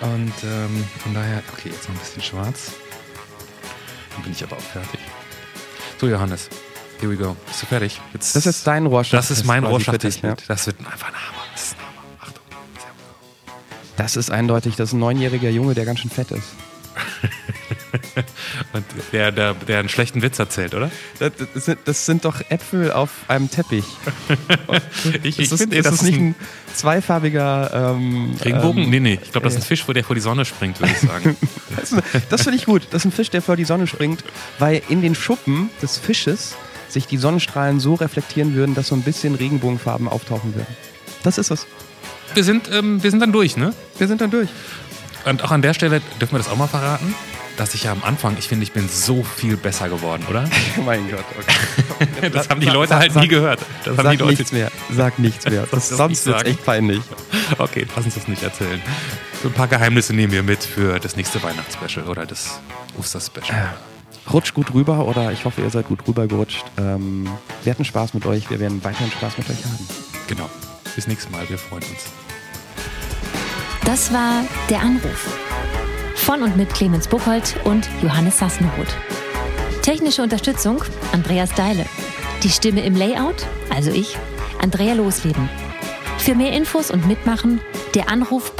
Und ähm, von daher, okay, jetzt noch ein bisschen schwarz. Dann bin ich aber auch fertig. So, Johannes, here we go. Bist du fertig? Jetzt,
Das ist dein Rorschach.
Das ist mein Rorschach-Test.
ja.
Das wird einfach ein Hammer. Das ist ein Hammer. Achtung.
Das ist eindeutig, das ist ein neunjähriger Junge, der ganz schön fett ist.
Und der, der, der einen schlechten Witz erzählt, oder?
Das, das, sind, das sind doch Äpfel auf einem Teppich.
Ich,
Ist das, ist das nicht ein zweifarbiger ähm,
Regenbogen?
Ähm,
nee, nee. Ich glaube, das ist ein Fisch, wo der vor die Sonne springt, würde ich sagen.
Das, das finde ich gut. Das ist ein Fisch, der vor die Sonne springt, weil in den Schuppen des Fisches sich die Sonnenstrahlen so reflektieren würden, dass so ein bisschen Regenbogenfarben auftauchen würden. Das ist es.
wir, sind, ähm, wir sind dann durch, ne?
Wir sind dann durch.
Und auch an der Stelle dürfen wir das auch mal verraten, dass ich ja am Anfang, ich finde, ich bin so viel besser geworden, oder?
mein Gott. Okay.
Das haben die Leute
sag-
halt
sag-
nie gehört. Das haben
Sag
die Leute.
nichts mehr. Sag nichts mehr. Das,
das
sonst wird echt peinlich.
Okay, lass uns das nicht erzählen. So ein paar Geheimnisse nehmen wir mit für das nächste Weihnachtsspecial oder das Osterspecial.
Rutscht gut rüber oder ich hoffe, ihr seid gut rübergerutscht. Ähm, wir hatten Spaß mit euch. Wir werden weiterhin Spaß mit euch haben.
Genau. Bis nächstes Mal, wir freuen uns.
Das war Der Anruf. Von und mit Clemens Buchholz und Johannes Sassenroth. Technische Unterstützung Andreas Deile. Die Stimme im Layout, also ich, Andrea Losleben. Für mehr Infos und Mitmachen der Anruf.